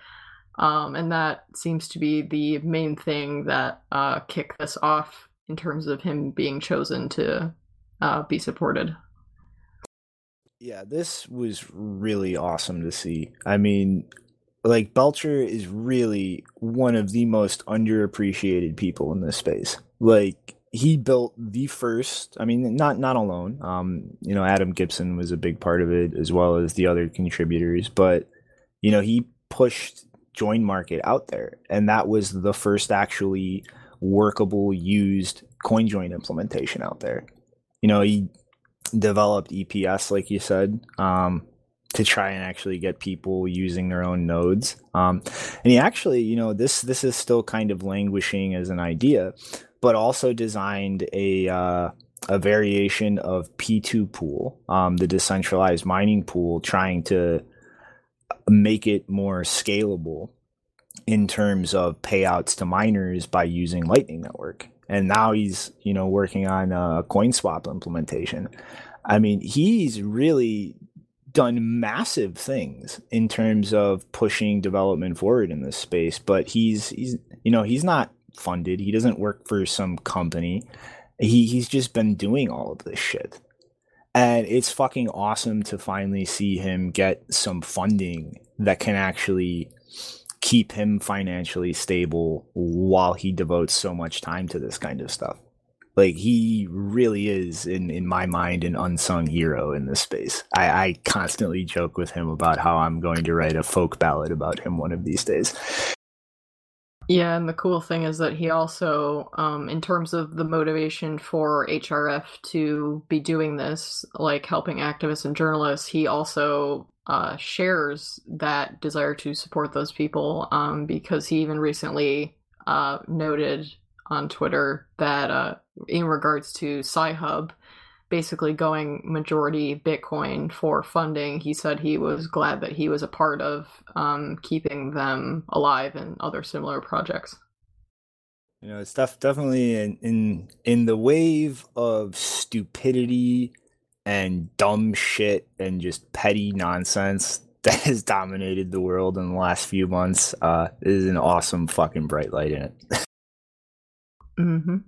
um, and that seems to be the main thing that uh, kicked this off in terms of him being chosen to uh, be supported. Yeah, this was really awesome to see. I mean, like Belcher is really one of the most underappreciated people in this space. Like he built the first, I mean, not not alone. Um, you know, Adam Gibson was a big part of it as well as the other contributors, but you know, he pushed join market out there and that was the first actually workable used CoinJoin implementation out there. You know, he developed EPS like you said. Um, to try and actually get people using their own nodes. Um, and he actually, you know, this this is still kind of languishing as an idea, but also designed a uh, a variation of P2Pool, um, the decentralized mining pool, trying to make it more scalable in terms of payouts to miners by using Lightning Network. And now he's, you know, working on a CoinSwap implementation. I mean, he's really done massive things in terms of pushing development forward in this space but he's he's you know he's not funded. He doesn't work for some company. He he's just been doing all of this shit. And it's fucking awesome to finally see him get some funding that can actually keep him financially stable while he devotes so much time to this kind of stuff like he really is in in my mind an unsung hero in this space. I, I constantly joke with him about how i'm going to write a folk ballad about him one of these days. Yeah, and the cool thing is that he also, um, in terms of the motivation for HRF to be doing this, like helping activists and journalists, he also uh, shares that desire to support those people um, because he even recently uh, noted on Twitter that uh, in regards to Sci-Hub basically going majority Bitcoin for funding, he said he was glad that he was a part of um, keeping them alive and other similar projects. you know it's def- definitely in, in in the wave of stupidity and dumb shit and just petty nonsense that has dominated the world in the last few months uh is an awesome fucking bright light in it hmm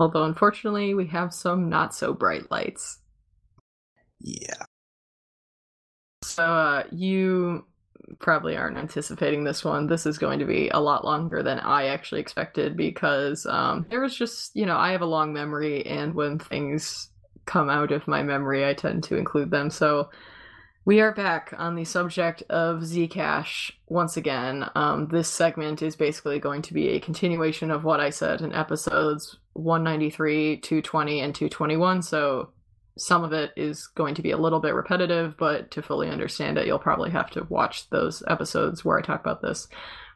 Although, unfortunately, we have some not so bright lights. yeah So, uh, you probably aren't anticipating this one. This is going to be a lot longer than I actually expected because um, there was just, you know, I have a long memory, and when things come out of my memory, I tend to include them. So, we are back on the subject of Zcash once again. Um, this segment is basically going to be a continuation of what I said in episodes 193, 220, and 221. So some of it is going to be a little bit repetitive, but to fully understand it, you'll probably have to watch those episodes where I talk about this.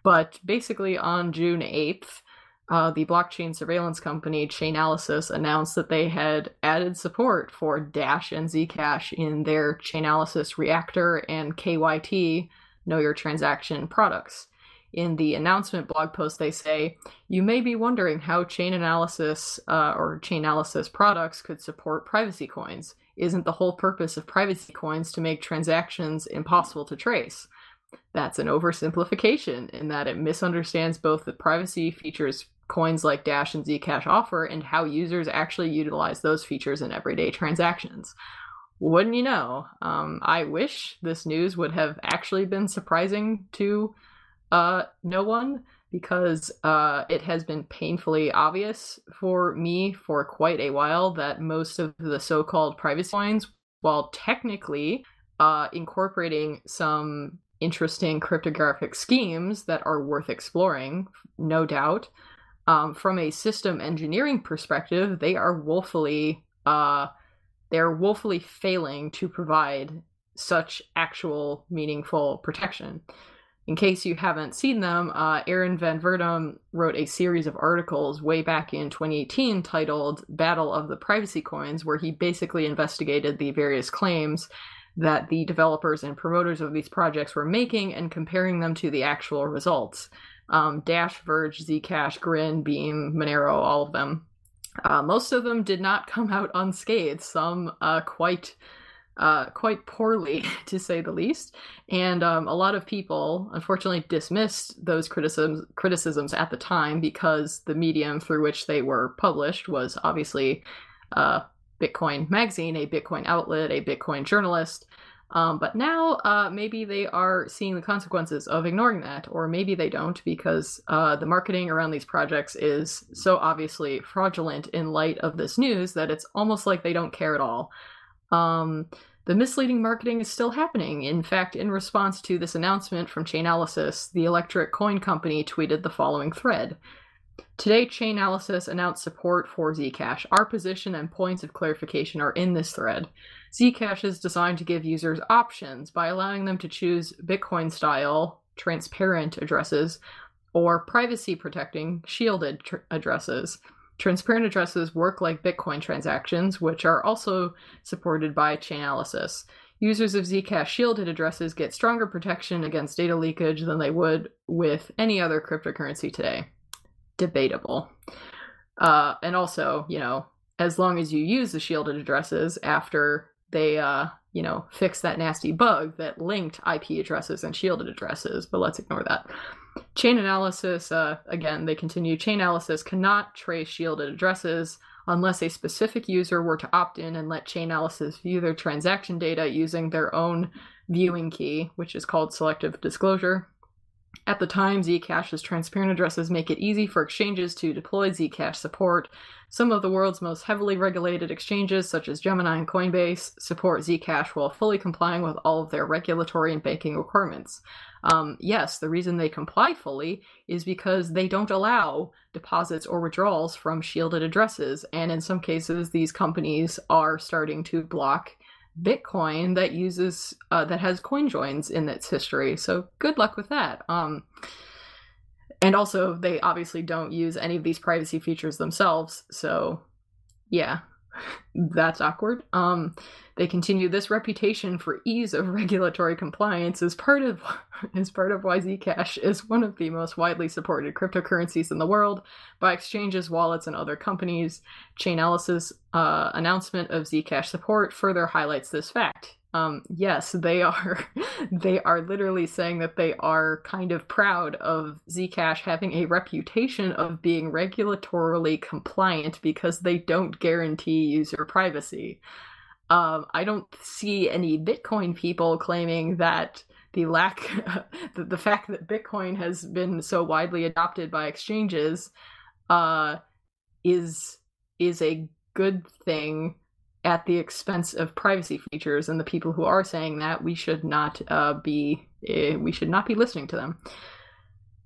But basically, on June 8th, uh, the blockchain surveillance company Chainalysis announced that they had added support for Dash and Zcash in their Chainalysis Reactor and KYT Know Your Transaction products. In the announcement blog post, they say, You may be wondering how chain analysis uh, or Chainalysis products could support privacy coins. Isn't the whole purpose of privacy coins to make transactions impossible to trace? That's an oversimplification in that it misunderstands both the privacy features coins like Dash and Zcash offer and how users actually utilize those features in everyday transactions. Wouldn't you know? Um, I wish this news would have actually been surprising to uh, no one because uh, it has been painfully obvious for me for quite a while that most of the so called privacy coins, while technically uh, incorporating some interesting cryptographic schemes that are worth exploring, no doubt. Um, from a system engineering perspective, they are woefully uh, they're woefully failing to provide such actual meaningful protection. In case you haven't seen them, uh, Aaron van Wirdum wrote a series of articles way back in 2018 titled Battle of the Privacy Coins, where he basically investigated the various claims that the developers and promoters of these projects were making and comparing them to the actual results. Um, Dash, Verge, Zcash, Grin, Beam, Monero, all of them. Uh, most of them did not come out unscathed. Some uh, quite uh, quite poorly, to say the least. And um, a lot of people, unfortunately, dismissed those criticisms criticisms at the time because the medium through which they were published was obviously uh, Bitcoin Magazine, a Bitcoin outlet, a Bitcoin journalist. Um, but now uh, maybe they are seeing the consequences of ignoring that, or maybe they don't because uh, the marketing around these projects is so obviously fraudulent in light of this news that it's almost like they don't care at all. Um, the misleading marketing is still happening. In fact, in response to this announcement from Chainalysis, the Electric Coin Company tweeted the following thread. Today, Chainalysis announced support for Zcash. Our position and points of clarification are in this thread. Zcash is designed to give users options by allowing them to choose Bitcoin style, transparent addresses, or privacy protecting, shielded tr- addresses. Transparent addresses work like Bitcoin transactions, which are also supported by Chainalysis. Users of Zcash shielded addresses get stronger protection against data leakage than they would with any other cryptocurrency today. Debatable. Uh, and also, you know, as long as you use the shielded addresses after they, uh, you know, fix that nasty bug that linked IP addresses and shielded addresses, but let's ignore that. Chainalysis, uh, again, they continue chain analysis cannot trace shielded addresses unless a specific user were to opt in and let chain analysis view their transaction data using their own viewing key, which is called selective disclosure. At the time, Zcash's transparent addresses make it easy for exchanges to deploy Zcash support. Some of the world's most heavily regulated exchanges, such as Gemini and Coinbase, support Zcash while fully complying with all of their regulatory and banking requirements. Um, yes, the reason they comply fully is because they don't allow deposits or withdrawals from shielded addresses. And in some cases, these companies are starting to block Bitcoin that uses uh, that has coin joins in its history. So good luck with that. Um, and also, they obviously don't use any of these privacy features themselves. So yeah, that's awkward. Um, they continue this reputation for ease of regulatory compliance is part of is part of why Zcash is one of the most widely supported cryptocurrencies in the world by exchanges, wallets, and other companies. Chainalysis uh, announcement of Zcash support further highlights this fact. Um, yes, they are. they are literally saying that they are kind of proud of Zcash having a reputation of being regulatorily compliant because they don't guarantee user privacy. Um, I don't see any Bitcoin people claiming that the lack, the, the fact that Bitcoin has been so widely adopted by exchanges, uh, is is a good thing at the expense of privacy features and the people who are saying that we should not uh, be uh, we should not be listening to them.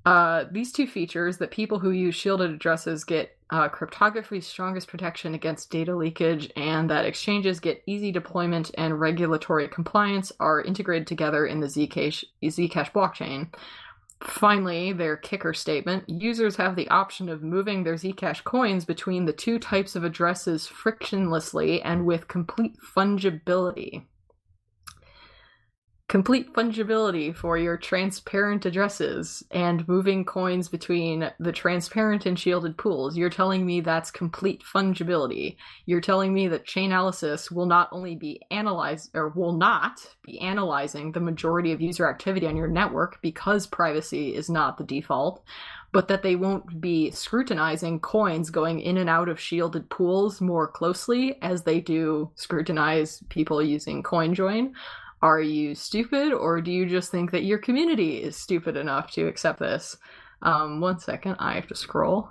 Uh, these two features that people who use shielded addresses get uh, cryptography's strongest protection against data leakage and that exchanges get easy deployment and regulatory compliance are integrated together in the zcash, zcash blockchain Finally, their kicker statement users have the option of moving their Zcash coins between the two types of addresses frictionlessly and with complete fungibility complete fungibility for your transparent addresses and moving coins between the transparent and shielded pools. You're telling me that's complete fungibility. You're telling me that Chainalysis will not only be analyzed or will not be analyzing the majority of user activity on your network because privacy is not the default, but that they won't be scrutinizing coins going in and out of shielded pools more closely as they do scrutinize people using CoinJoin. Are you stupid, or do you just think that your community is stupid enough to accept this? Um, one second, I have to scroll.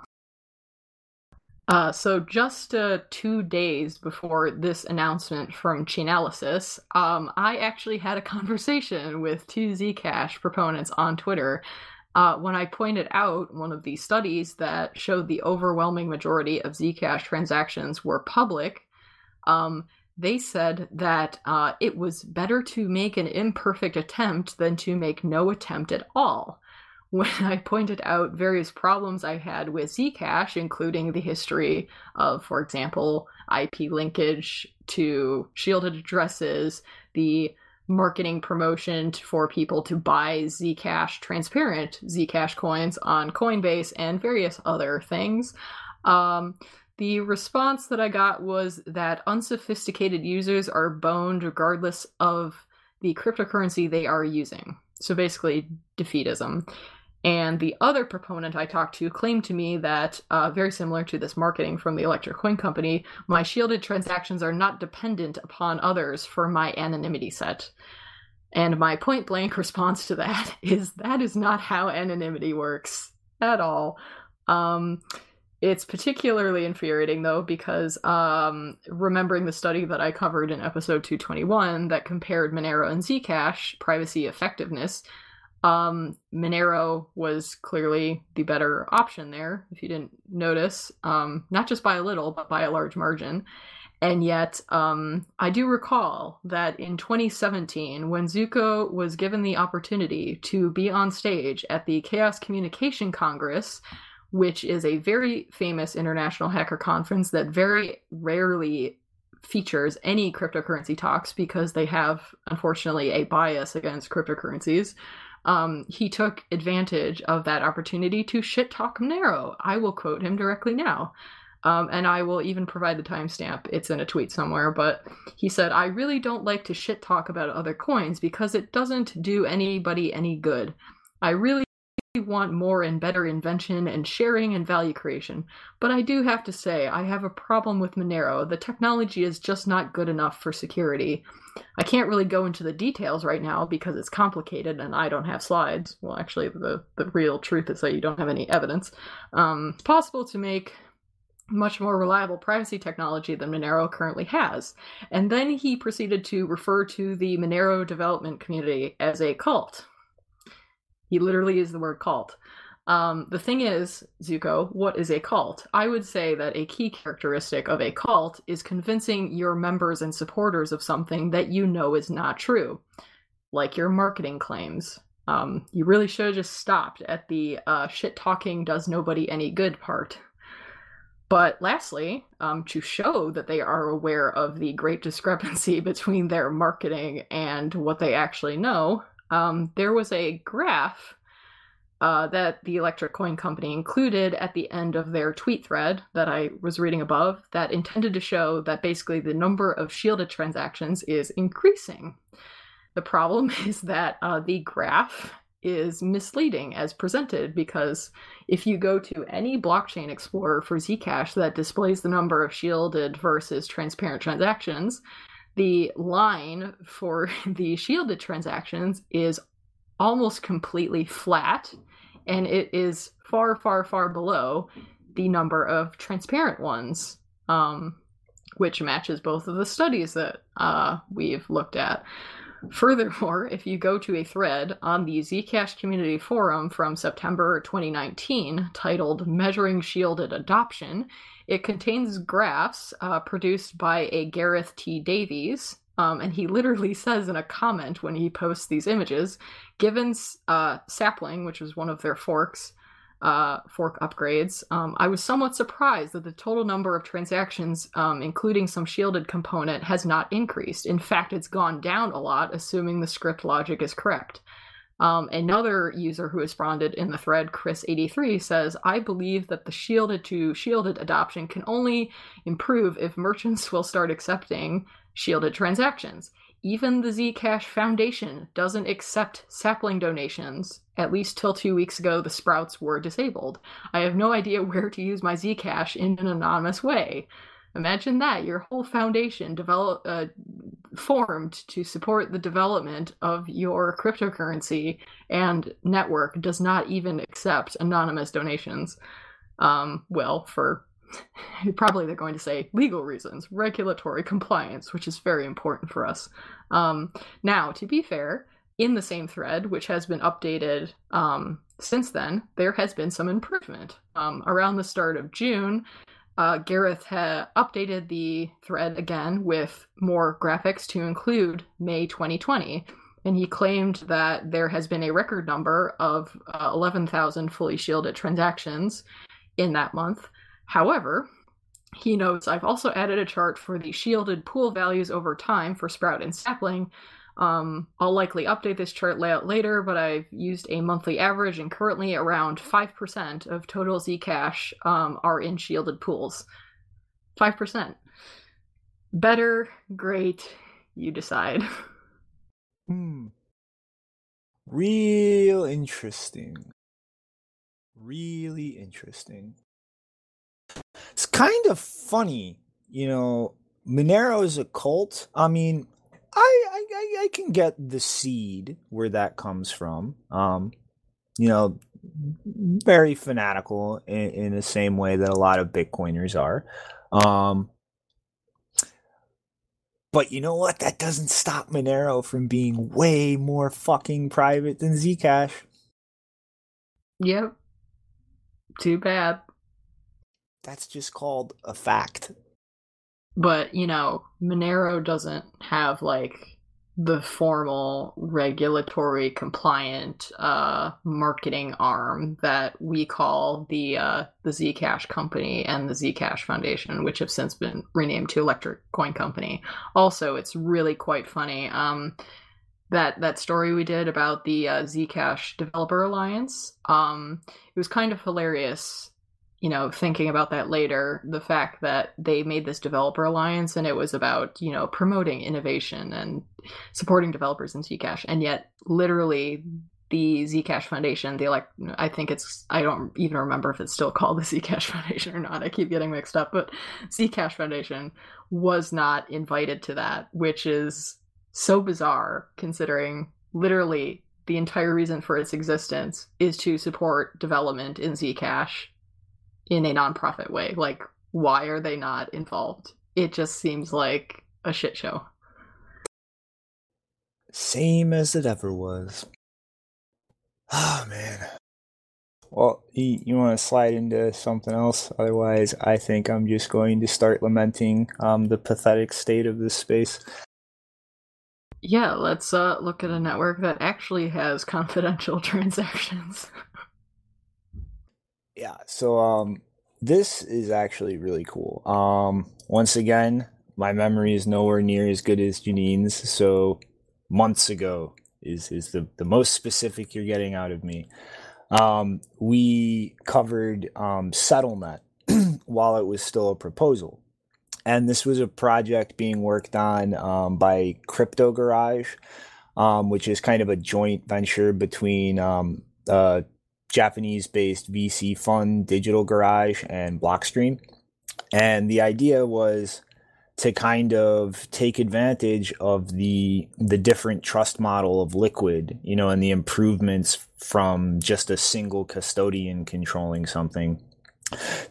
Uh, so just uh, two days before this announcement from Chainalysis, um, I actually had a conversation with two Zcash proponents on Twitter uh, when I pointed out one of the studies that showed the overwhelming majority of Zcash transactions were public. Um, they said that uh, it was better to make an imperfect attempt than to make no attempt at all. When I pointed out various problems I had with Zcash, including the history of, for example, IP linkage to shielded addresses, the marketing promotion for people to buy Zcash transparent Zcash coins on Coinbase and various other things. Um, the response that I got was that unsophisticated users are boned regardless of the cryptocurrency they are using. So basically, defeatism. And the other proponent I talked to claimed to me that, uh, very similar to this marketing from the Electric Coin Company, my shielded transactions are not dependent upon others for my anonymity set. And my point blank response to that is that is not how anonymity works at all. Um, it's particularly infuriating though because um, remembering the study that I covered in episode 221 that compared Monero and Zcash privacy effectiveness, um, Monero was clearly the better option there, if you didn't notice, um, not just by a little, but by a large margin. And yet, um, I do recall that in 2017, when Zooko was given the opportunity to be on stage at the Chaos Communication Congress, which is a very famous international hacker conference that very rarely features any cryptocurrency talks because they have, unfortunately, a bias against cryptocurrencies. Um, he took advantage of that opportunity to shit talk Monero. I will quote him directly now. Um, and I will even provide the timestamp. It's in a tweet somewhere, but he said, I really don't like to shit talk about other coins because it doesn't do anybody any good. I really want more and better invention and sharing and value creation. But I do have to say, I have a problem with Monero. The technology is just not good enough for security. I can't really go into the details right now because it's complicated and I don't have slides. Well, actually, the, the real truth is that you don't have any evidence. Um, it's possible to make much more reliable privacy technology than Monero currently has. And then he proceeded to refer to the Monero development community as a cult. He literally used the word cult. Um, the thing is, Zooko, what is a cult? I would say that a key characteristic of a cult is convincing your members and supporters of something that you know is not true, like your marketing claims. Um, you really should have just stopped at the uh, shit talking does nobody any good part. But lastly, um, to show that they are aware of the great discrepancy between their marketing and what they actually know, um, there was a graph uh, that the Electric Coin Company included at the end of their tweet thread that I was reading above that intended to show that basically the number of shielded transactions is increasing. The problem is that uh, the graph is misleading as presented because if you go to any blockchain explorer for Zcash that displays the number of shielded versus transparent transactions, the line for the shielded transactions is almost completely flat and it is far far far below the number of transparent ones um, which matches both of the studies that uh, we've looked at furthermore if you go to a thread on the zcash community forum from september 2019 titled measuring shielded adoption it contains graphs uh, produced by a Gareth T. Davies, um, and he literally says in a comment when he posts these images, given uh, Sapling, which was one of their forks, uh, fork upgrades, um, I was somewhat surprised that the total number of transactions, um, including some shielded component, has not increased. In fact, it's gone down a lot, assuming the script logic is correct. Um, another user who responded in the thread, Chris83, says, I believe that the shielded to shielded adoption can only improve if merchants will start accepting shielded transactions. Even the Zcash Foundation doesn't accept sapling donations. At least till two weeks ago, the sprouts were disabled. I have no idea where to use my Zcash in an anonymous way. Imagine that your whole foundation develop uh, formed to support the development of your cryptocurrency and network does not even accept anonymous donations. Um, well, for probably they're going to say legal reasons, regulatory compliance, which is very important for us. Um, now, to be fair, in the same thread, which has been updated um, since then, there has been some improvement. Um, around the start of June, uh, Gareth had updated the thread again with more graphics to include May 2020. And he claimed that there has been a record number of uh, 11,000 fully shielded transactions in that month. However, he notes I've also added a chart for the shielded pool values over time for Sprout and Sapling. Um, I'll likely update this chart layout later, but I've used a monthly average, and currently around 5% of total Zcash um, are in shielded pools. 5%. Better, great, you decide. Hmm. Real interesting. Really interesting. Kind of funny, you know. Monero is a cult. I mean, I, I I I can get the seed where that comes from. Um, you know, very fanatical in, in the same way that a lot of Bitcoiners are. Um, but you know what? That doesn't stop Monero from being way more fucking private than Zcash. Yep. Too bad. That's just called a fact. But, you know, Monero doesn't have like the formal regulatory compliant uh marketing arm that we call the uh the Zcash company and the Zcash Foundation which have since been renamed to Electric Coin Company. Also, it's really quite funny um that that story we did about the uh, Zcash Developer Alliance um it was kind of hilarious you know, thinking about that later, the fact that they made this developer alliance and it was about, you know, promoting innovation and supporting developers in Zcash. And yet, literally, the Zcash Foundation, the like, I think it's, I don't even remember if it's still called the Zcash Foundation or not. I keep getting mixed up, but Zcash Foundation was not invited to that, which is so bizarre considering literally the entire reason for its existence is to support development in Zcash in a nonprofit way. Like, why are they not involved? It just seems like a shit show. Same as it ever was. Oh man. Well, you, you want to slide into something else? Otherwise, I think I'm just going to start lamenting um, the pathetic state of this space. Yeah, let's uh, look at a network that actually has confidential transactions. Yeah, so um this is actually really cool. Um once again, my memory is nowhere near as good as Janine's, so months ago is is the, the most specific you're getting out of me. Um we covered um Settlenet while it was still a proposal. And this was a project being worked on um, by Crypto Garage, um, which is kind of a joint venture between um, uh, Japanese based VC fund, Digital Garage, and Blockstream. And the idea was to kind of take advantage of the the different trust model of liquid, you know, and the improvements from just a single custodian controlling something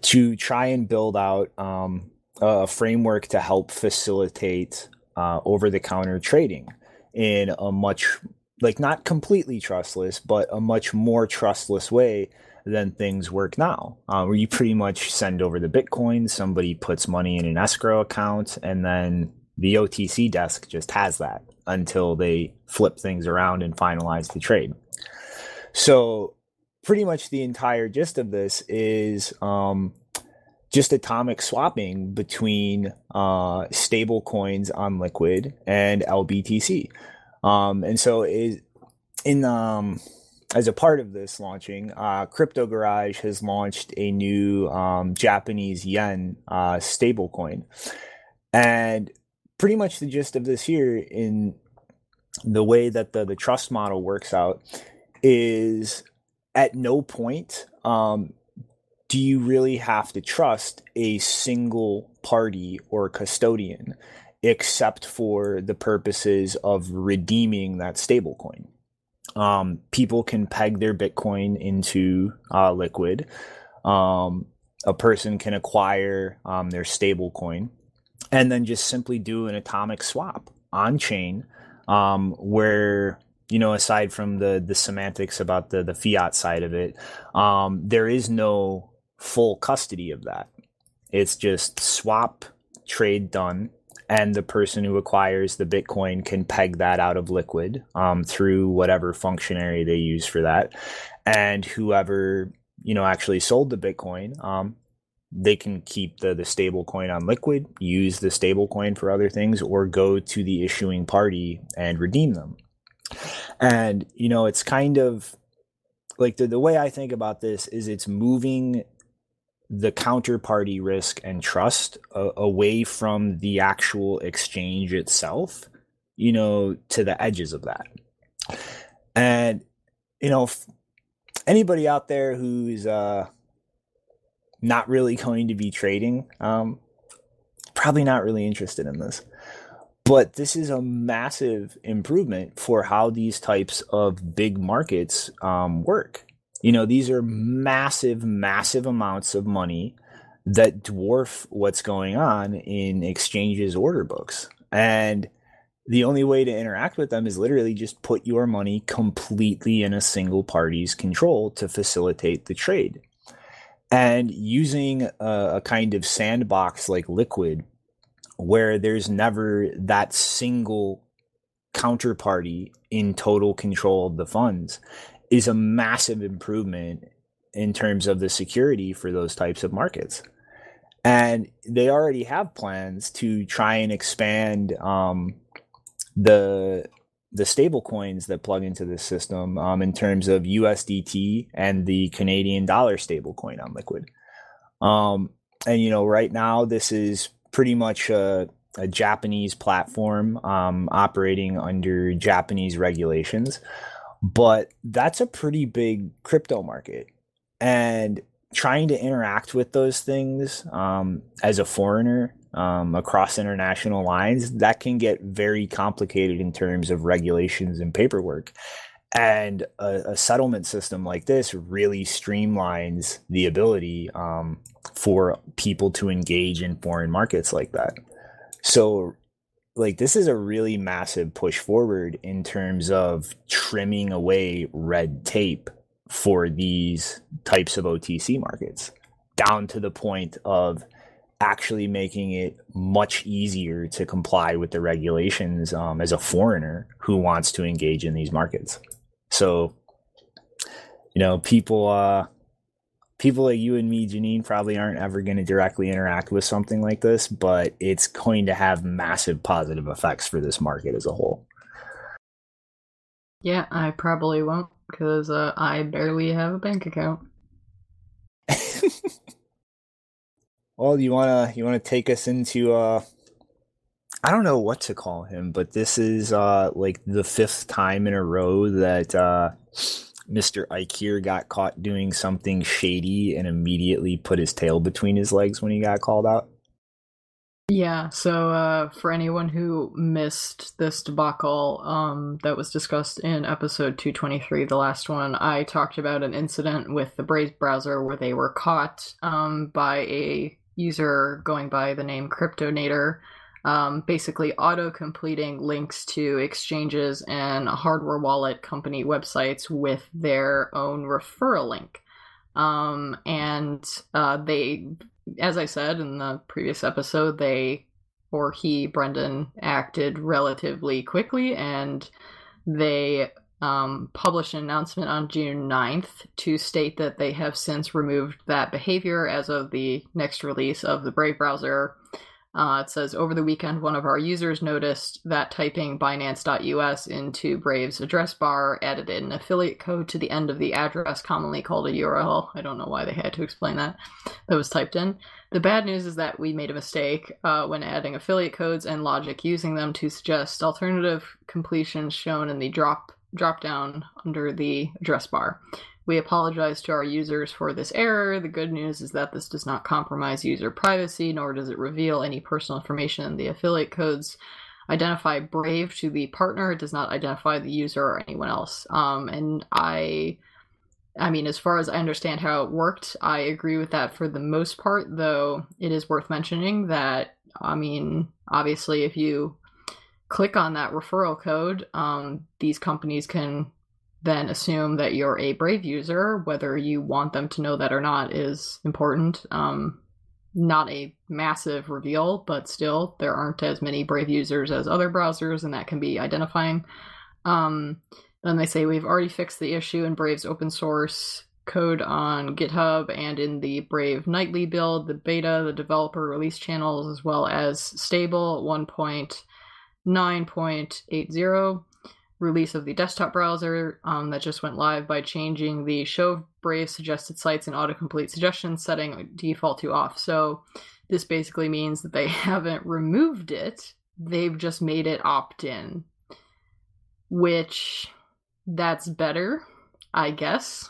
to try and build out um, a framework to help facilitate uh, over the counter trading in a much like not completely trustless, but a much more trustless way than things work now, uh, where you pretty much send over the Bitcoin, somebody puts money in an escrow account, and then the OTC desk just has that until they flip things around and finalize the trade. So, pretty much the entire gist of this is um, just atomic swapping between uh, stable coins on Liquid and LBTC. Um, and so in um, as a part of this launching, uh, Crypto Garage has launched a new um, Japanese yen uh, stablecoin, and pretty much the gist of this here in the way that the the trust model works out is at no point um, do you really have to trust a single party or custodian except for the purposes of redeeming that stablecoin. Um, people can peg their Bitcoin into uh, Liquid. Um, a person can acquire um, their stablecoin and then just simply do an atomic swap on chain um, where you know aside from the the semantics about the the fiat side of it um, there is no full custody of that it's just swap trade done and the person who acquires the Bitcoin can peg that out of Liquid um, through whatever functionary they use for that, and whoever you know actually sold the Bitcoin um, they can keep the the stable coin on liquid, use the stable coin for other things, or go to the issuing party and redeem them. And you know, it's kind of like the, the way I think about this is it's moving the counterparty risk and trust uh, away from the actual exchange itself, you know, to the edges of that. And you know, anybody out there who's uh not really going to be trading, um, probably not really interested in this. But this is a massive improvement for how these types of big markets um, work. You know, these are massive, massive amounts of money that dwarf what's going on in exchanges order books. And the only way to interact with them is literally just put your money completely in a single party's control to facilitate the trade and using a, a kind of sandbox like Liquid, where there's never that single counterparty in total control of the funds, is a massive improvement in terms of the security for those types of markets. And they already have plans to try and expand um, the the stable coins that plug into this system um, in terms of USDT and the Canadian dollar stable coin on Liquid. Um, and, you know, right now, this is pretty much a, a Japanese platform um, operating under Japanese regulations. But that's a pretty big crypto market. And trying to interact with those things um, as a foreigner um, across international lines, that can get very complicated in terms of regulations and paperwork. And a, a settlement system like this really streamlines the ability um, for people to engage in foreign markets like that. So, like, this is a really massive push forward in terms of trimming away red tape for these types of OTC markets down to the point of actually making it much easier to comply with the regulations um, as a foreigner who wants to engage in these markets. So, you know, people, uh, people like you and me, Janine, probably aren't ever going to directly interact with something like this, but it's going to have massive positive effects for this market as a whole. Yeah, I probably won't because uh, I barely have a bank account. Well, you wanna you wanna take us into uh I don't know what to call him, but this is uh like the fifth time in a row that uh Mr. Ikir got caught doing something shady and immediately put his tail between his legs when he got called out. Yeah, so uh, for anyone who missed this debacle um, that was discussed in episode 223, the last one, I talked about an incident with the Brave browser where they were caught um, by a user going by the name Cryptonator, um, basically auto completing links to exchanges and hardware wallet company websites with their own referral link. Um, and uh, they, as I said in the previous episode, they or he, Brendan, acted relatively quickly and they um, published an announcement on June 9th to state that they have since removed that behavior as of the next release of the Brave browser. Uh, it says over the weekend, one of our users noticed that typing Binance.us into Brave's address bar added an affiliate code to the end of the address, commonly called a URL. I don't know why they had to explain that. That was typed in. The bad news is that we made a mistake uh, when adding affiliate codes and logic using them to suggest alternative completions shown in the drop drop down under the address bar. We apologize to our users for this error. The good news is that this does not compromise user privacy, nor does it reveal any personal information. The affiliate codes identify Brave to the partner. It does not identify the user or anyone else. Um, and I, I mean, as far as I understand how it worked, I agree with that for the most part. Though it is worth mentioning that, I mean, obviously, if you click on that referral code, um, these companies can then assume that you're a Brave user. Whether you want them to know that or not is important. Um, not a massive reveal, but still, there aren't as many Brave users as other browsers, and that can be identifying. Um, then they say we've already fixed the issue in Brave's open source code on GitHub and in the Brave Nightly build, the beta, the developer release channels, as well as stable 1.9.80 release of the desktop browser um, that just went live by changing the show Brave suggested sites and autocomplete suggestions setting default to off. So this basically means that they haven't removed it, they've just made it opt in, which that's better, I guess.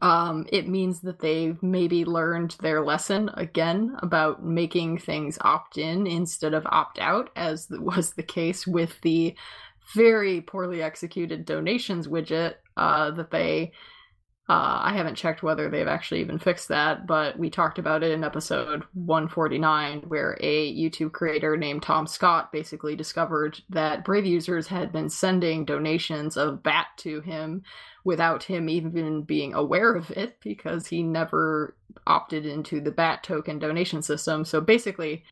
Um, it means that they've maybe learned their lesson again about making things opt in instead of opt out, as was the case with the very poorly executed donations widget uh, that they uh, I haven't checked whether they've actually even fixed that, but we talked about it in episode 149, where a YouTube creator named Tom Scott basically discovered that Brave users had been sending donations of BAT to him without him even being aware of it because he never opted into the BAT token donation system. So basically,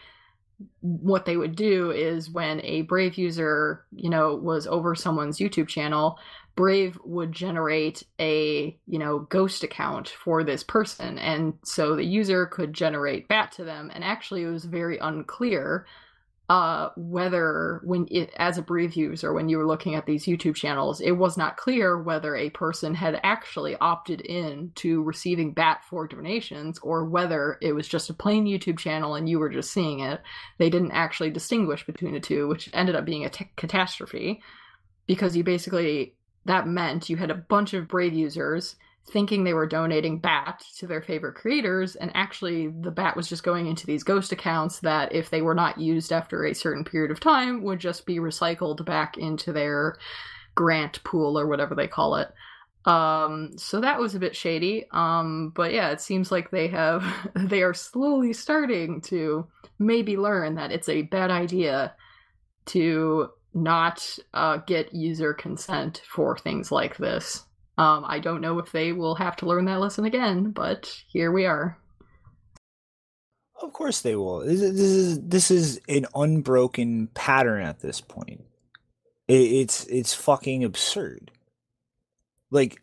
what they would do is when a Brave user, you know, was over someone's YouTube channel, Brave would generate a, you know, ghost account for this person. And so the user could generate BAT to them. And actually, it was very unclear uh, whether when it, as a Brave user, when you were looking at these YouTube channels, it was not clear whether a person had actually opted in to receiving BAT for donations or whether it was just a plain YouTube channel and you were just seeing it. They didn't actually distinguish between the two, which ended up being a t- catastrophe because you basically that meant you had a bunch of Brave users thinking they were donating bat to their favorite creators and actually the bat was just going into these ghost accounts that if they were not used after a certain period of time would just be recycled back into their grant pool or whatever they call it. Um so that was a bit shady. Um but yeah it seems like they have they are slowly starting to maybe learn that it's a bad idea to not uh, get user consent for things like this um, I don't know if they will have to learn that lesson again, but here we are. Of course they will. This is this is, this is an unbroken pattern at this point. It, it's it's fucking absurd. Like,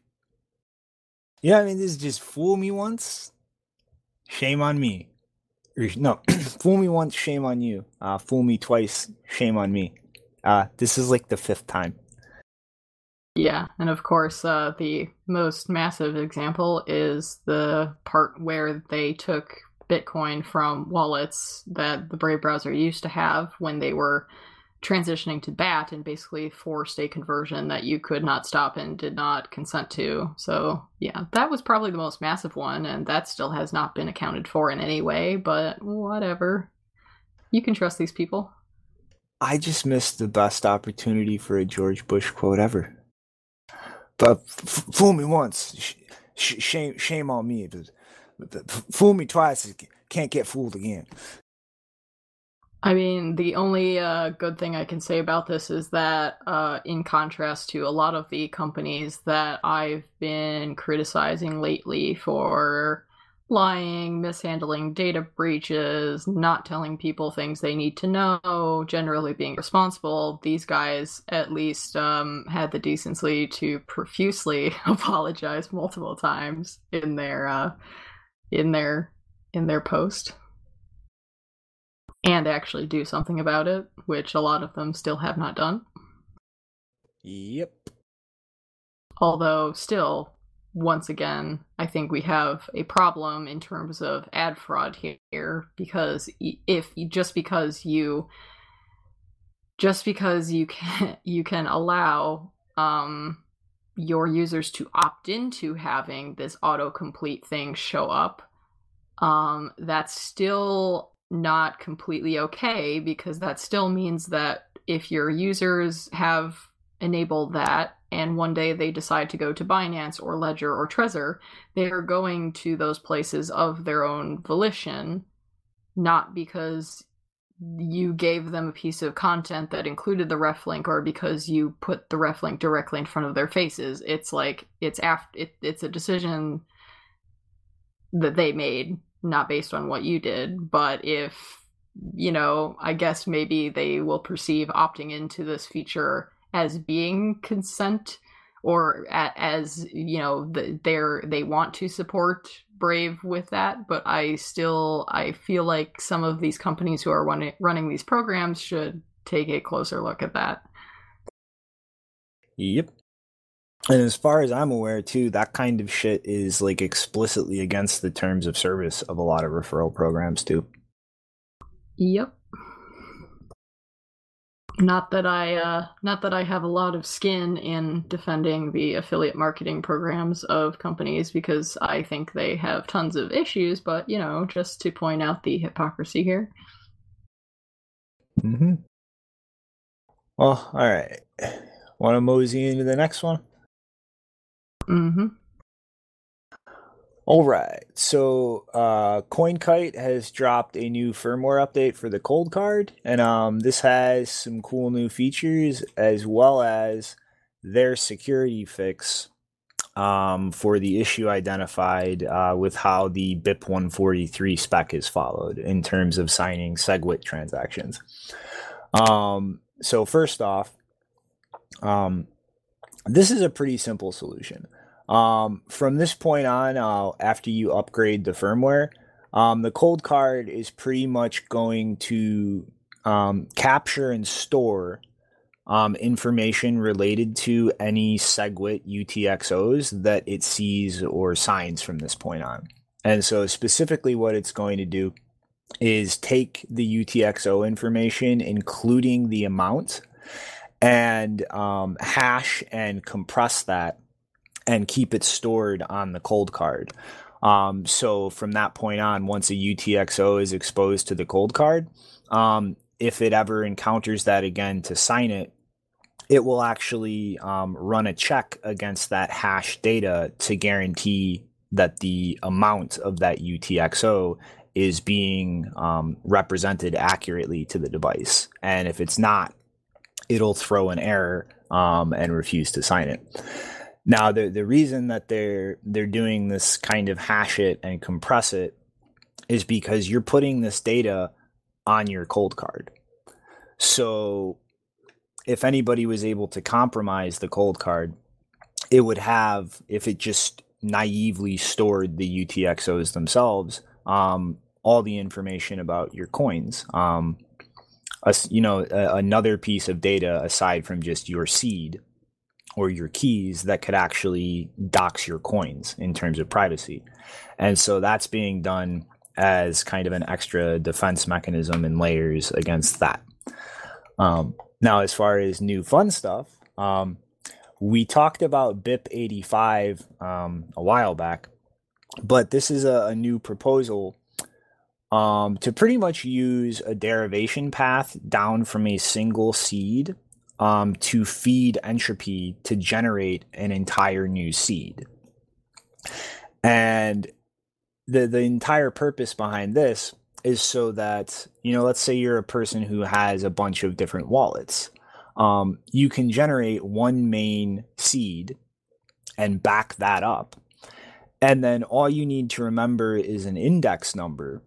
yeah, I mean, this is just fool me once, shame on me. No, fool me once, shame on you. Uh, fool me twice, shame on me. Uh, this is like the fifth time. Yeah, and of course, uh, the most massive example is the part where they took Bitcoin from wallets that the Brave browser used to have when they were transitioning to BAT and basically forced a conversion that you could not stop and did not consent to. So, yeah, that was probably the most massive one, and that still has not been accounted for in any way, but whatever. You can trust these people. I just missed the best opportunity for a George Bush quote ever. But f- fool me once, sh- shame shame on me. But fool me twice, can't get fooled again. I mean, the only uh, good thing I can say about this is that, uh, in contrast to a lot of the companies that I've been criticizing lately for lying, mishandling data breaches, not telling people things they need to know, generally being responsible, these guys at least um, had the decency to profusely apologize multiple times in their uh, in their in their post and actually do something about it, which a lot of them still have not done. Yep. Although still once again, I think we have a problem in terms of ad fraud here because if just because you just because you can you can allow um, your users to opt into having this autocomplete thing show up, um, that's still not completely okay because that still means that if your users have enabled that and one day they decide to go to Binance or Ledger or Trezor, they are going to those places of their own volition, not because you gave them a piece of content that included the ref link or because you put the ref link directly in front of their faces. It's like it's after it, it's a decision that they made, not based on what you did. But if you know, I guess maybe they will perceive opting into this feature as being consent or at, as you know the, they're they want to support brave with that but i still i feel like some of these companies who are running, running these programs should take a closer look at that Yep. And as far as I'm aware, too, that kind of shit is like explicitly against the terms of service of a lot of referral programs, too. Yep. Not that I uh not that I have a lot of skin in defending the affiliate marketing programs of companies because I think they have tons of issues, but you know, just to point out the hypocrisy here. Mm-hmm. Well, all right. Want to mosey into the next one? Mm-hmm. All right. So, uh, CoinKite has dropped a new firmware update for the Coldcard, and um, this has some cool new features as well as their security fix um, for the issue identified uh, with how the BIP 143 spec is followed in terms of signing SegWit transactions. Um, so, first off, um, this is a pretty simple solution. Um, from this point on, uh, after you upgrade the firmware, um, the Coldcard is pretty much going to um, capture and store um, information related to any SegWit UTXOs that it sees or signs from this point on. And so, specifically, what it's going to do is take the UTXO information, including the amount, and um, hash and compress that and keep it stored on the Coldcard. Um, so from that point on, once a UTXO is exposed to the Coldcard, um, if it ever encounters that again to sign it, it will actually um, run a check against that hash data to guarantee that the amount of that UTXO is being um, represented accurately to the device. And if it's not, it'll throw an error um, and refuse to sign it. Now, the the reason that they're they're doing this kind of hash it and compress it is because you're putting this data on your Coldcard. So, if anybody was able to compromise the Coldcard, it would have if it just naively stored the UTXOs themselves, um, all the information about your coins. Um, a, you know, a, another piece of data aside from just your seed or your keys that could actually dox your coins in terms of privacy. And so that's being done as kind of an extra defense mechanism and layers against that. Um, now, as far as new fun stuff, um, we talked about BIP 85 um, a while back, but this is a, a new proposal um, to pretty much use a derivation path down from a single seed um, to feed entropy to generate an entire new seed. And the the entire purpose behind this is so that you know, let's say you're a person who has a bunch of different wallets. Um, you can generate one main seed and back that up. And then all you need to remember is an index number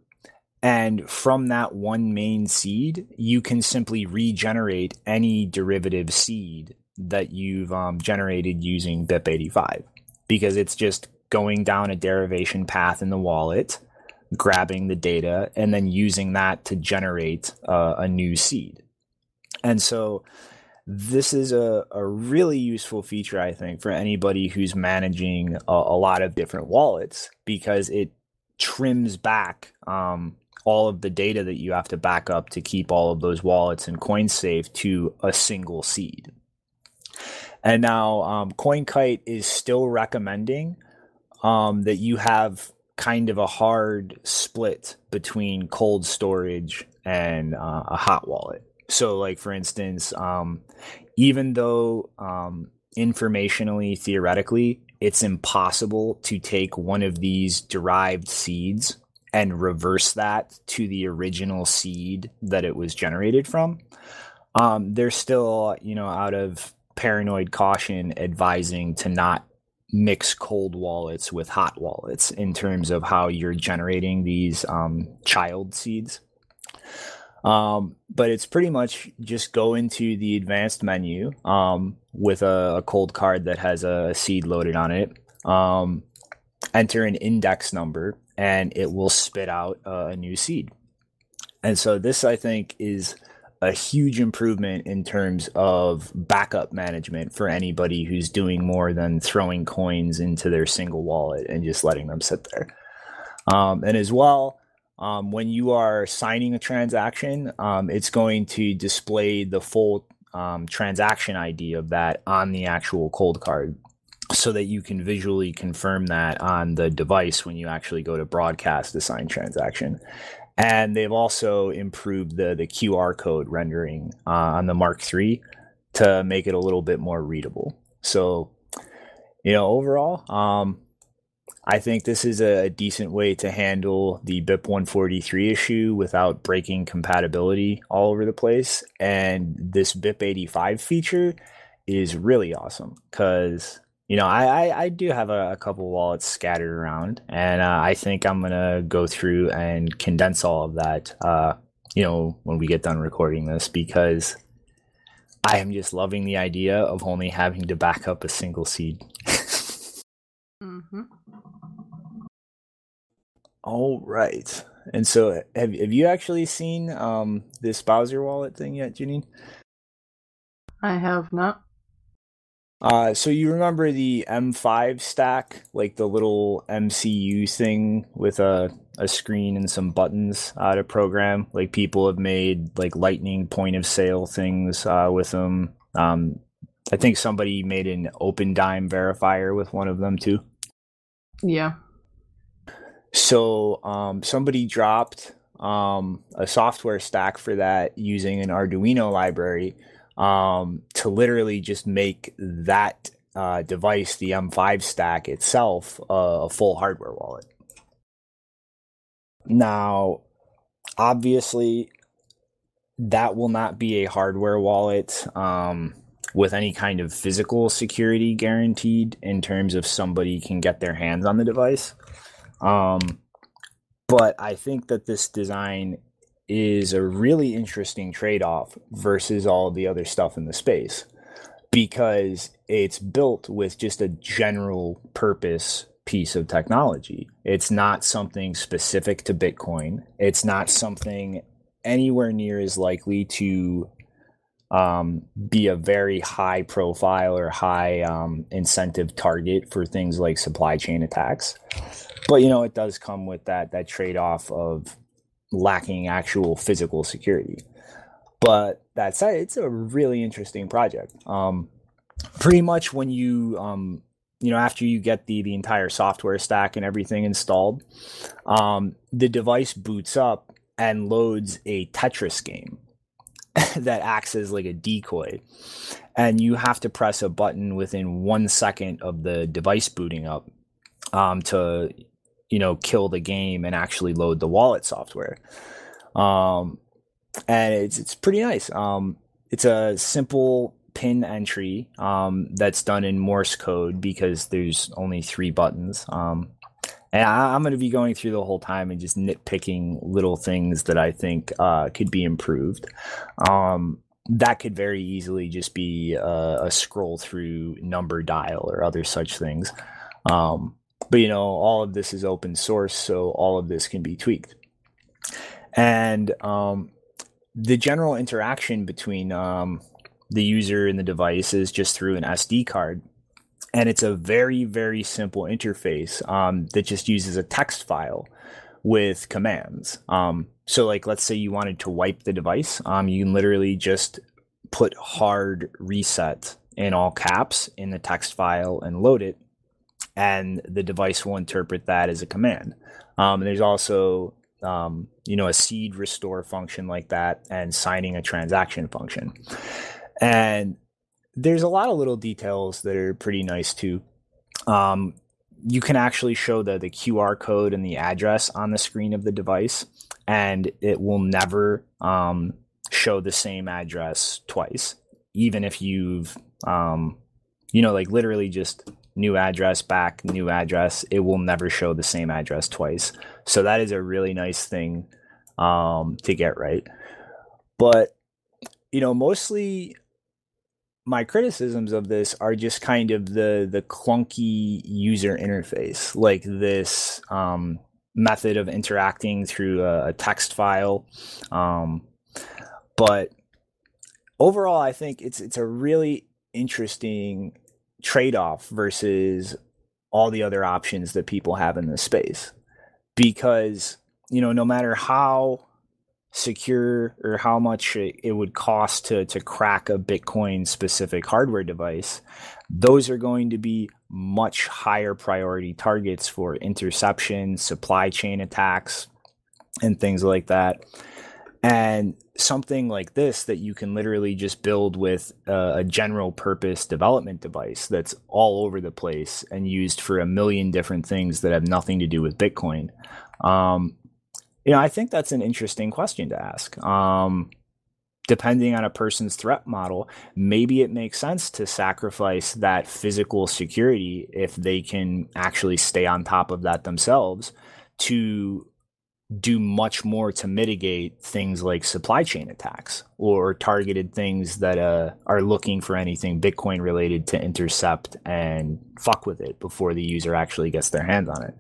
and from that one main seed, you can simply regenerate any derivative seed that you've um, generated using BIP85 because it's just going down a derivation path in the wallet, grabbing the data, and then using that to generate uh, a new seed. And so this is a, a really useful feature, I think, for anybody who's managing a, a lot of different wallets because it trims back um, all of the data that you have to back up to keep all of those wallets and coins safe to a single seed. And now um, CoinKite is still recommending um, that you have kind of a hard split between cold storage and uh, a hot wallet. So, like for instance, um, even though um, informationally, theoretically, it's impossible to take one of these derived seeds and reverse that to the original seed that it was generated from. Um, they're still, you know, out of paranoid caution, advising to not mix cold wallets with hot wallets in terms of how you're generating these um, child seeds. Um, but it's pretty much just go into the advanced menu, um, with a, a Coldcard that has a seed loaded on it. Um, enter an index number, and it will spit out uh, a new seed. And so this, I think, is a huge improvement in terms of backup management for anybody who's doing more than throwing coins into their single wallet and just letting them sit there. Um, and as well, um, when you are signing a transaction, um, it's going to display the full um, transaction ID of that on the actual Coldcard so that you can visually confirm that on the device when you actually go to broadcast the signed transaction and they've also improved the the QR code rendering uh, on the Mark III to make it a little bit more readable. So, you know, overall, um, I think this is a, decent way to handle the BIP 143 issue without breaking compatibility all over the place. And this BIP 85 feature is really awesome because you know, I, I, I do have a, a, couple wallets scattered around, and uh, I think I'm gonna go through and condense all of that. Uh, you know, when we get done recording this, because I am just loving the idea of only having to back up a single seed. mm-hmm. All right, and so have have you actually seen um, this Bowser wallet thing yet, Janine? I have not. Uh, so you remember the M5Stack, like the little MCU thing with a, a screen and some buttons uh, to program? Like people have made like lightning point of sale things uh, with them. Um, I think somebody made an Opendime verifier with one of them too. Yeah. So um, somebody dropped um, a software stack for that using an Arduino library um, to literally just make that uh, device, the M5Stack itself, uh, a full hardware wallet. Now, obviously, that will not be a hardware wallet um, with any kind of physical security guaranteed in terms of somebody can get their hands on the device. Um, but I think that this design is a really interesting trade off versus all the other stuff in the space because it's built with just a general purpose piece of technology. It's not something specific to Bitcoin. It's not something anywhere near as likely to um, be a very high profile or high um, incentive target for things like supply chain attacks. But you know, it does come with that that trade off of lacking actual physical security. But that said, it's a really interesting project. Um, pretty much when you um, you know after you get the the entire software stack and everything installed, um, the device boots up and loads a Tetris game that acts as like a decoy, and you have to press a button within one second of the device booting up um, to you know kill the game and actually load the wallet software. Um, and it's it's pretty nice. Um, it's a simple pin entry um, that's done in morse code because there's only three buttons. Um, and I, am going to be going through the whole time and just nitpicking little things that i think uh, could be improved. Um, that could very easily just be a, a, scroll through number dial or other such things. Um, but you know, all of this is open source, so all of this can be tweaked. And um, the general interaction between um, the user and the device is just through an SD card. And it's a very, very simple interface um, that just uses a text file with commands. Um, so, like, let's say you wanted to wipe the device, um, you can literally just put hard reset in all caps in the text file and load it and the device will interpret that as a command. Um, there's also um, you know a seed restore function like that and signing a transaction function and there's a lot of little details that are pretty nice too um, you can actually show the, the qr code and the address on the screen of the device and it will never um, show the same address twice even if you've um, you know like literally just new address back new address. It will never show the same address twice. So that is a really nice thing um, to get right? But you know mostly my criticisms of this are just kind of the the clunky user interface, like this um, method of interacting through a, a text file. Um, but overall, I think it's it's a really interesting trade off versus all the other options that people have in this space, because you know no matter how secure or how much it would cost to to crack a Bitcoin specific hardware device, those are going to be much higher priority targets for interception, supply chain attacks, and things like that. And something like this that you can literally just build with a, general purpose development device that's all over the place and used for a million different things that have nothing to do with Bitcoin. Um, you know, I think that's an interesting question to ask. Um, depending on a person's threat model, maybe it makes sense to sacrifice that physical security if they can actually stay on top of that themselves to do much more to mitigate things like supply chain attacks or targeted things that uh, are looking for anything Bitcoin related to intercept and fuck with it before the user actually gets their hands on it.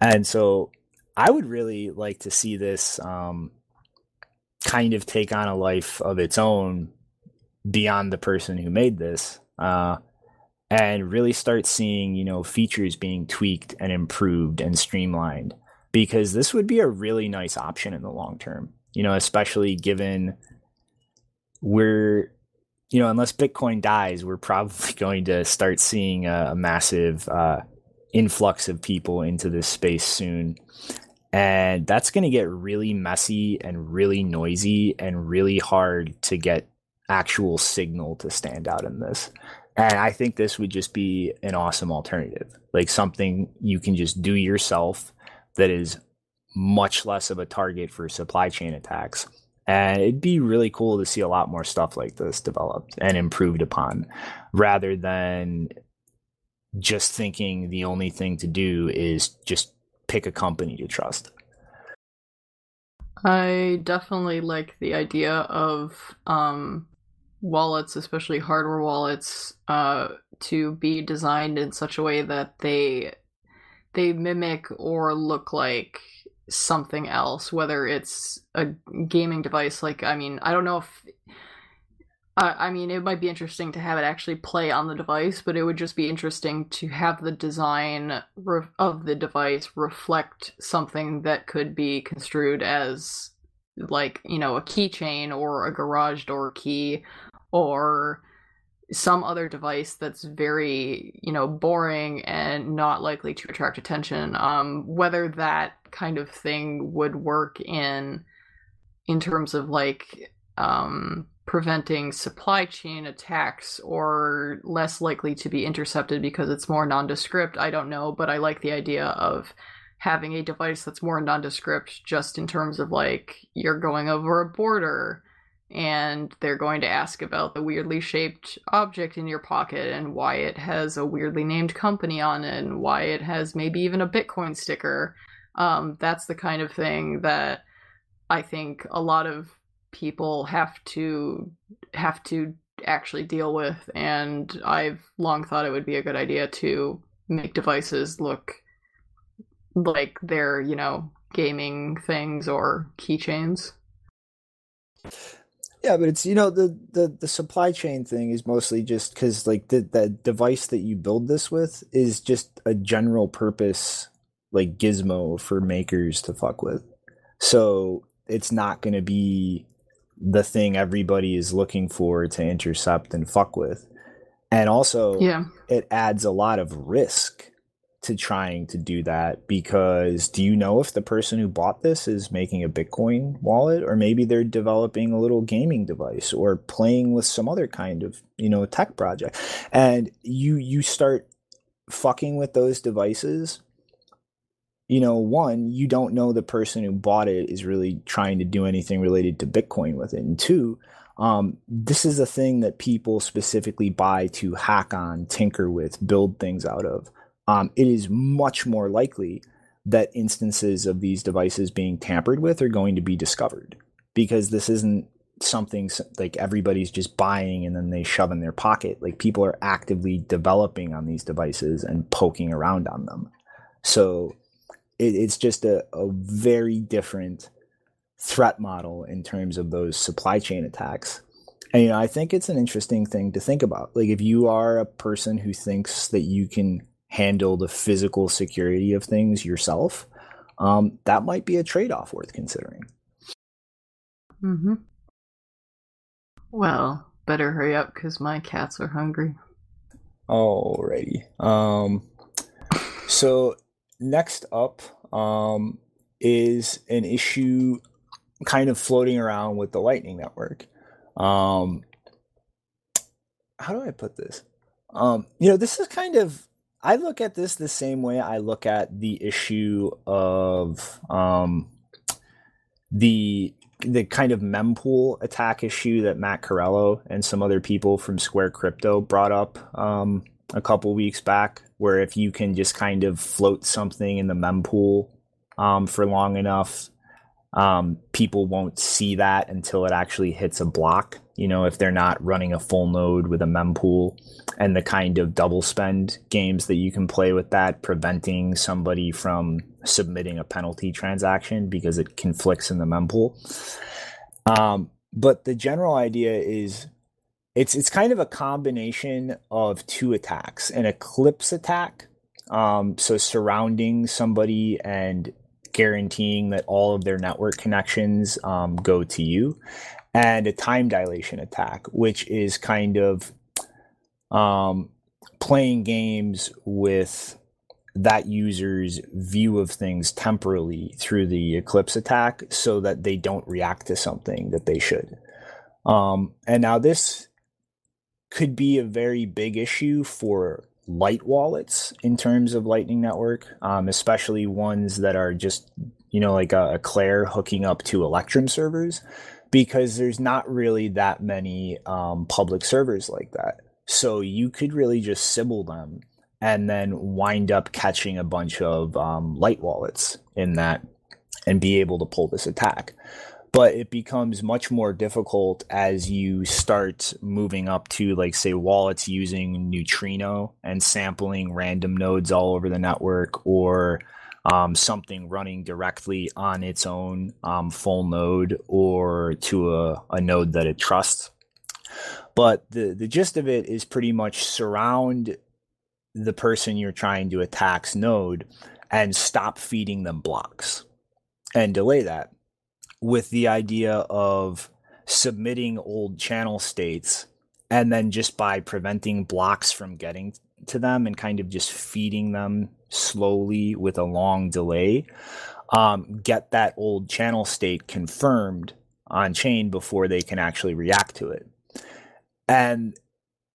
And so I would really like to see this um, kind of take on a life of its own beyond the person who made this, uh, and really start seeing you know features being tweaked and improved and streamlined. Because this would be a really nice option in the long term, you know, especially given we're you know, unless Bitcoin dies, we're probably going to start seeing a, a massive uh, influx of people into this space soon. And that's going to get really messy and really noisy and really hard to get actual signal to stand out in this. And I think this would just be an awesome alternative, like something you can just do yourself that is much less of a target for supply chain attacks. And it'd be really cool to see a lot more stuff like this developed and improved upon rather than just thinking the only thing to do is just pick a company to trust. I definitely like the idea of um, wallets, especially hardware wallets, uh, to be designed in such a way that they they mimic or look like something else, whether it's a gaming device. Like, I mean, I don't know if uh, I mean, it might be interesting to have it actually play on the device, but it would just be interesting to have the design re- of the device reflect something that could be construed as, like, you know, a keychain or a garage door key or some other device that's very, you know, boring and not likely to attract attention. Um, whether that kind of thing would work in in terms of like um preventing supply chain attacks or less likely to be intercepted because it's more nondescript. I don't know, but I like the idea of having a device that's more nondescript just in terms of like you're going over a border and they're going to ask about the weirdly shaped object in your pocket and why it has a weirdly named company on it and why it has maybe even a Bitcoin sticker. Um, that's the kind of thing that I think a lot of people have to have to actually deal with and I've long thought it would be a good idea to make devices look like they're, you know, gaming things or keychains. Yeah, but it's you know the the the supply chain thing is mostly just because like the the device that you build this with is just a general purpose like gizmo for makers to fuck with. So it's not going to be the thing everybody is looking for to intercept and fuck with. And also, yeah. it adds a lot of risk to trying to do that because do you know if the person who bought this is making a Bitcoin wallet or maybe they're developing a little gaming device or playing with some other kind of, you know, tech project. And you you start fucking with those devices you know, one, you don't know the person who bought it is really trying to do anything related to Bitcoin with it. And two, um, this is a thing that people specifically buy to hack on, tinker with, build things out of. Um, it is much more likely that instances of these devices being tampered with are going to be discovered because this isn't something like everybody's just buying and then they shove in their pocket. Like people are actively developing on these devices and poking around on them. So it, it's just a, a very different threat model in terms of those supply chain attacks. And you know, I think it's an interesting thing to think about. Like if you are a person who thinks that you can handle the physical security of things yourself, um, that might be a trade-off worth considering. Mm-hmm. Well, better hurry up because my cats are hungry. Alrighty. Um, so next up um, is an issue kind of floating around with the Lightning Network. Um, how do I put this? Um, you know, this is kind of I look at this the same way I look at the issue of um, the the kind of mempool attack issue that Matt Corallo and some other people from Square Crypto brought up um, a couple weeks back, where if you can just kind of float something in the mempool um, for long enough, um, people won't see that until it actually hits a block. You know, if they're not running a full node with a mempool and the kind of double spend games that you can play with that, preventing somebody from submitting a penalty transaction because it conflicts in the mempool. Um, but the general idea is it's it's kind of a combination of two attacks: an eclipse attack, um, so surrounding somebody and guaranteeing that all of their network connections um, go to you, and a time dilation attack, which is kind of um, playing games with that user's view of things temporally through the eclipse attack so that they don't react to something that they should. Um, and now this could be a very big issue for light wallets in terms of Lightning Network, um, especially ones that are just, you know, like a, Eclair hooking up to Electrum servers, because there's not really that many um, public servers like that. So you could really just Sybil them and then wind up catching a bunch of um, light wallets in that and be able to pull this attack. But it becomes much more difficult as you start moving up to, like, say, wallets using Neutrino and sampling random nodes all over the network, or um, something running directly on its own um, full node or to a, a node that it trusts. But the, the gist of it is pretty much surround the person you're trying to attack's node and stop feeding them blocks and delay that with the idea of submitting old channel states and then just by preventing blocks from getting to them and kind of just feeding them slowly with a long delay um, get that old channel state confirmed on chain before they can actually react to it and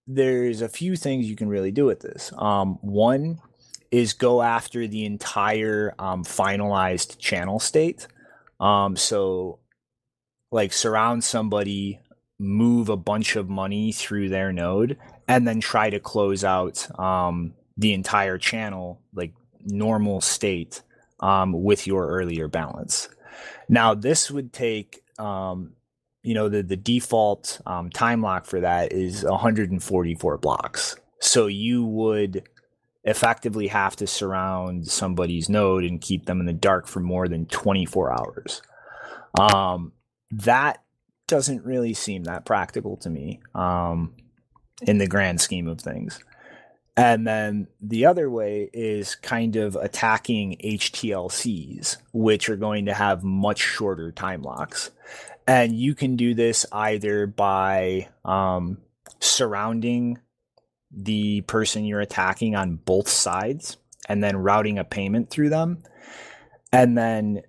there's a few things you can really do with this. Um, one is go after the entire um, finalized channel state. Um, so, like, surround somebody, move a bunch of money through their node, and then try to close out um, the entire channel, like normal state, um, with your earlier balance. Now, this would take um, you know the the default um, time lock for that is 144 blocks. So you would effectively have to surround somebody's node and keep them in the dark for more than 24 hours. Um, that doesn't really seem that practical to me um, in the grand scheme of things. And then the other way is kind of attacking HTLCs, which are going to have much shorter time locks and you can do this either by um, surrounding the person you're attacking on both sides and then routing a payment through them. And then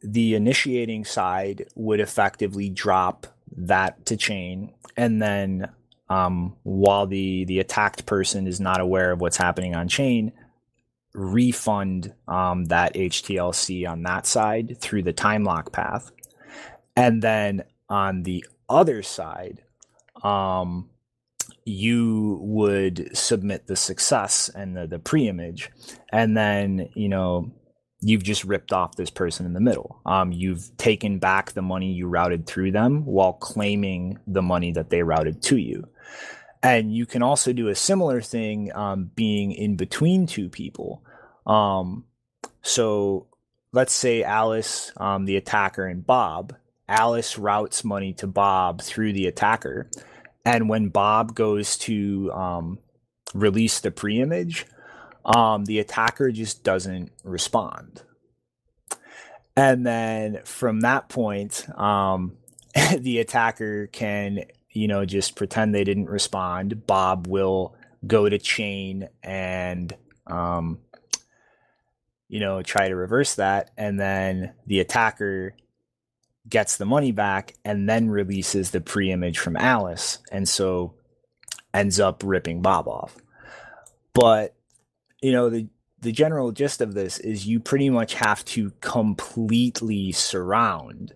the initiating side would effectively drop that to chain. And then um, while the the attacked person is not aware of what's happening on chain refund um, that HTLC on that side through the time lock path and then on the other side um, you would submit the success and the, the pre-image and then you know you've just ripped off this person in the middle. Um, you've taken back the money you routed through them while claiming the money that they routed to you. And you can also do a similar thing um, being in between two people. Um, so let's say Alice, um, the attacker, and Bob. Alice routes money to Bob through the attacker. And when Bob goes to um, release the pre image, um, the attacker just doesn't respond. And then from that point, um, the attacker can, you know, just pretend they didn't respond. Bob will go to chain and, um, you know, try to reverse that. And then the attacker gets the money back and then releases the pre image from Alice. And so ends up ripping Bob off. But you know the the general gist of this is you pretty much have to completely surround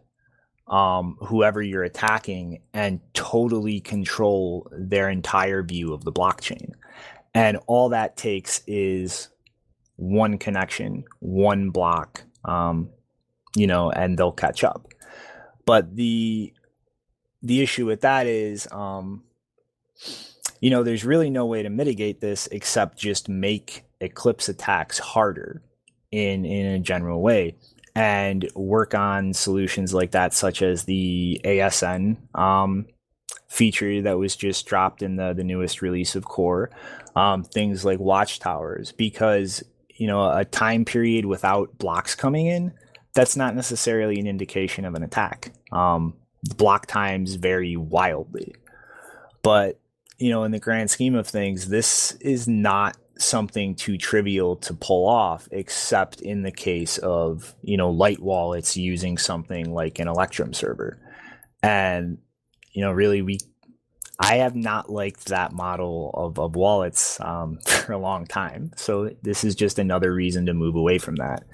um, whoever you're attacking and totally control their entire view of the blockchain. And all that takes is one connection, one block, um, you know, and they'll catch up. But the the issue with that is, um, you know, there's really no way to mitigate this except just make eclipse attacks harder in in a general way and work on solutions like that such as the asn um, feature that was just dropped in the, the newest release of core um, things like watchtowers because you know a time period without blocks coming in that's not necessarily an indication of an attack um, block times vary wildly but you know in the grand scheme of things this is not something too trivial to pull off, except in the case of, you know, light wallets using something like an Electrum server. And, you know, really, we, I have not liked that model of, of wallets um, for a long time. So this is just another reason to move away from that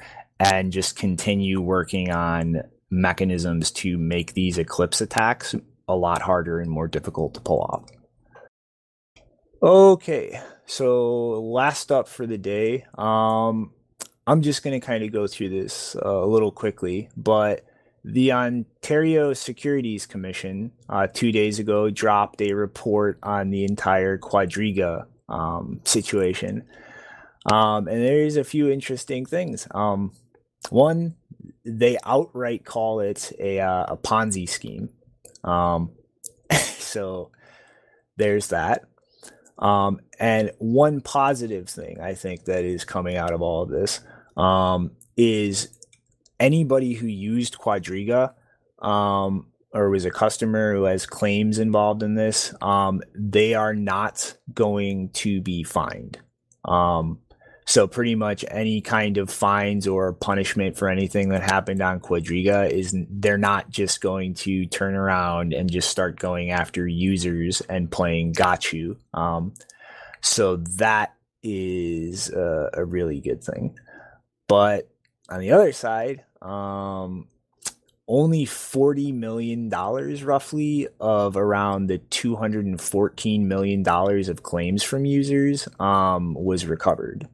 and just continue working on mechanisms to make these Eclipse attacks a lot harder and more difficult to pull off. Okay, so last up for the day. Um, I'm just going to kind of go through this uh, a little quickly, but the Ontario Securities Commission uh, two days ago dropped a report on the entire Quadriga um, situation. Um, and there's a few interesting things. Um, one, they outright call it a, uh, a Ponzi scheme. Um, so there's that. Um, and one positive thing I think that is coming out of all of this um, is anybody who used Quadriga um, or was a customer who has claims involved in this, um, they are not going to be fined. So pretty much any kind of fines or punishment for anything that happened on Quadriga is they're not just going to turn around and just start going after users and playing got you. Um, so that is a, a, really good thing. But on the other side, um, only $40 million roughly of around the $214 million of claims from users um, was recovered.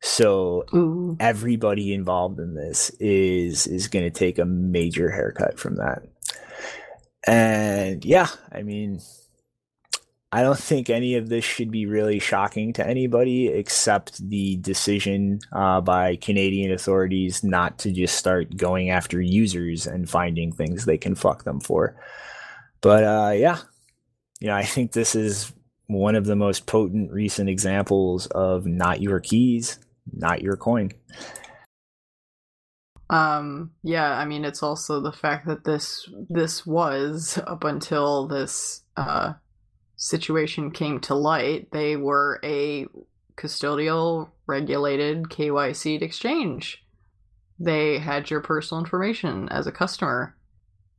So Ooh. everybody involved in this is is going to take a major haircut from that. And yeah, I mean, I don't think any of this should be really shocking to anybody except the decision uh, by Canadian authorities not to just start going after users and finding things they can fuck them for. But uh, yeah, you know, I think this is one of the most potent recent examples of not your keys not your coin. Um yeah, I mean it's also the fact that this this was up until this uh situation came to light, they were a custodial regulated KYC exchange. They had your personal information as a customer.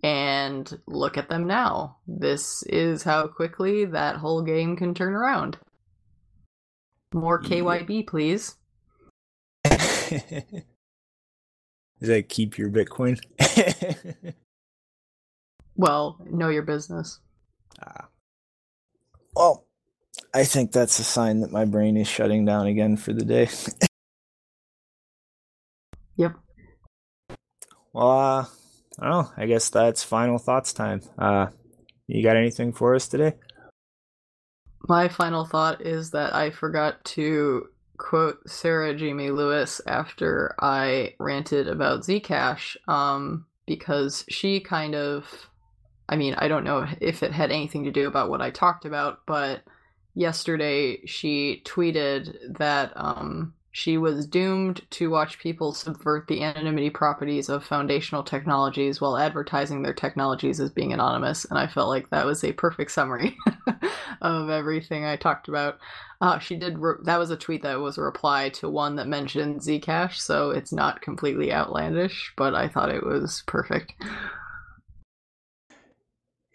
And look at them now. This is how quickly that whole game can turn around. More KYB, please. Does that keep your Bitcoin? well, know your business. Ah. Well, I think that's a sign that my brain is shutting down again for the day. Yep. Well, uh, I don't know. I guess that's final thoughts time. Uh, you got anything for us today? My final thought is that I forgot to quote Sarah Jamie Lewis after I ranted about Zcash, um, because she kind of, I mean, I don't know if it had anything to do about what I talked about, but yesterday she tweeted that um, she was doomed to watch people subvert the anonymity properties of foundational technologies while advertising their technologies as being anonymous. And I felt like that was a perfect summary of everything I talked about. Uh, she did, re- that was a tweet that was a reply to one that mentioned Zcash, so it's not completely outlandish, but I thought it was perfect.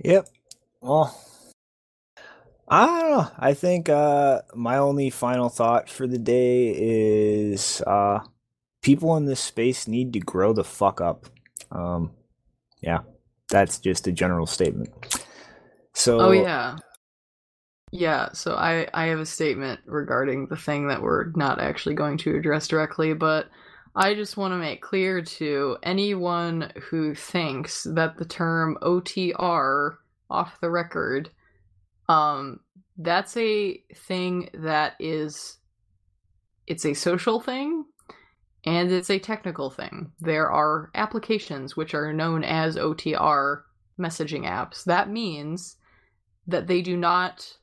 Yep. Well, I don't know. I think uh, my only final thought for the day is uh, people in this space need to grow the fuck up. Um, yeah, that's just a general statement. So, Oh yeah. Yeah, so I I have a statement regarding the thing that we're not actually going to address directly, but I just want to make clear to anyone who thinks that the term OTR off the record um that's a thing that is it's a social thing and it's a technical thing. There are applications which are known as OTR messaging apps. That means that they do not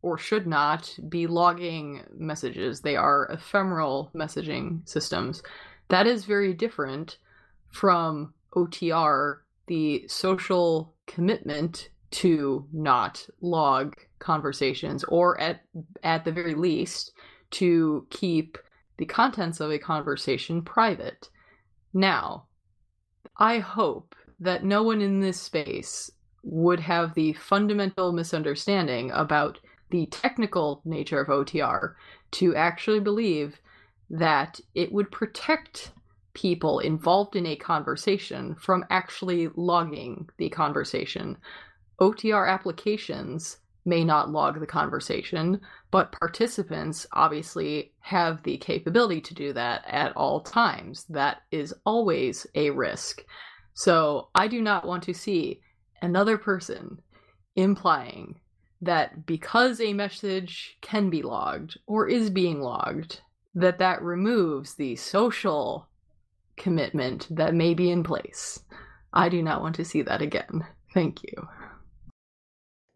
or should not be logging messages. They are ephemeral messaging systems. That is very different from OTR, the social commitment to not log conversations or at at the very least to keep the contents of a conversation private. Now, I hope that no one in this space would have the fundamental misunderstanding about the technical nature of OTR to actually believe that it would protect people involved in a conversation from actually logging the conversation. OTR applications may not log the conversation, but participants obviously have the capability to do that at all times. That is always a risk. So I do not want to see another person implying that because a message can be logged or is being logged, that that removes the social commitment that may be in place. I do not want to see that again. Thank you.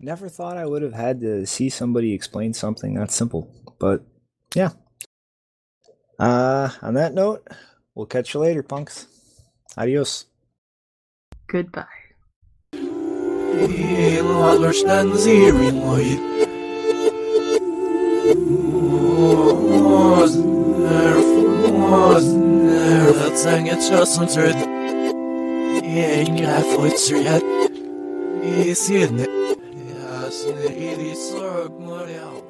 Never thought I would have had to see somebody explain something that simple, but yeah. Uh, on that note, we'll catch you later, punks. Adios. Goodbye. Yıllardan zirin oy Mozner, Mozner Dat zijn het chassen zurt Inga foitser I sinne Ja, sinne i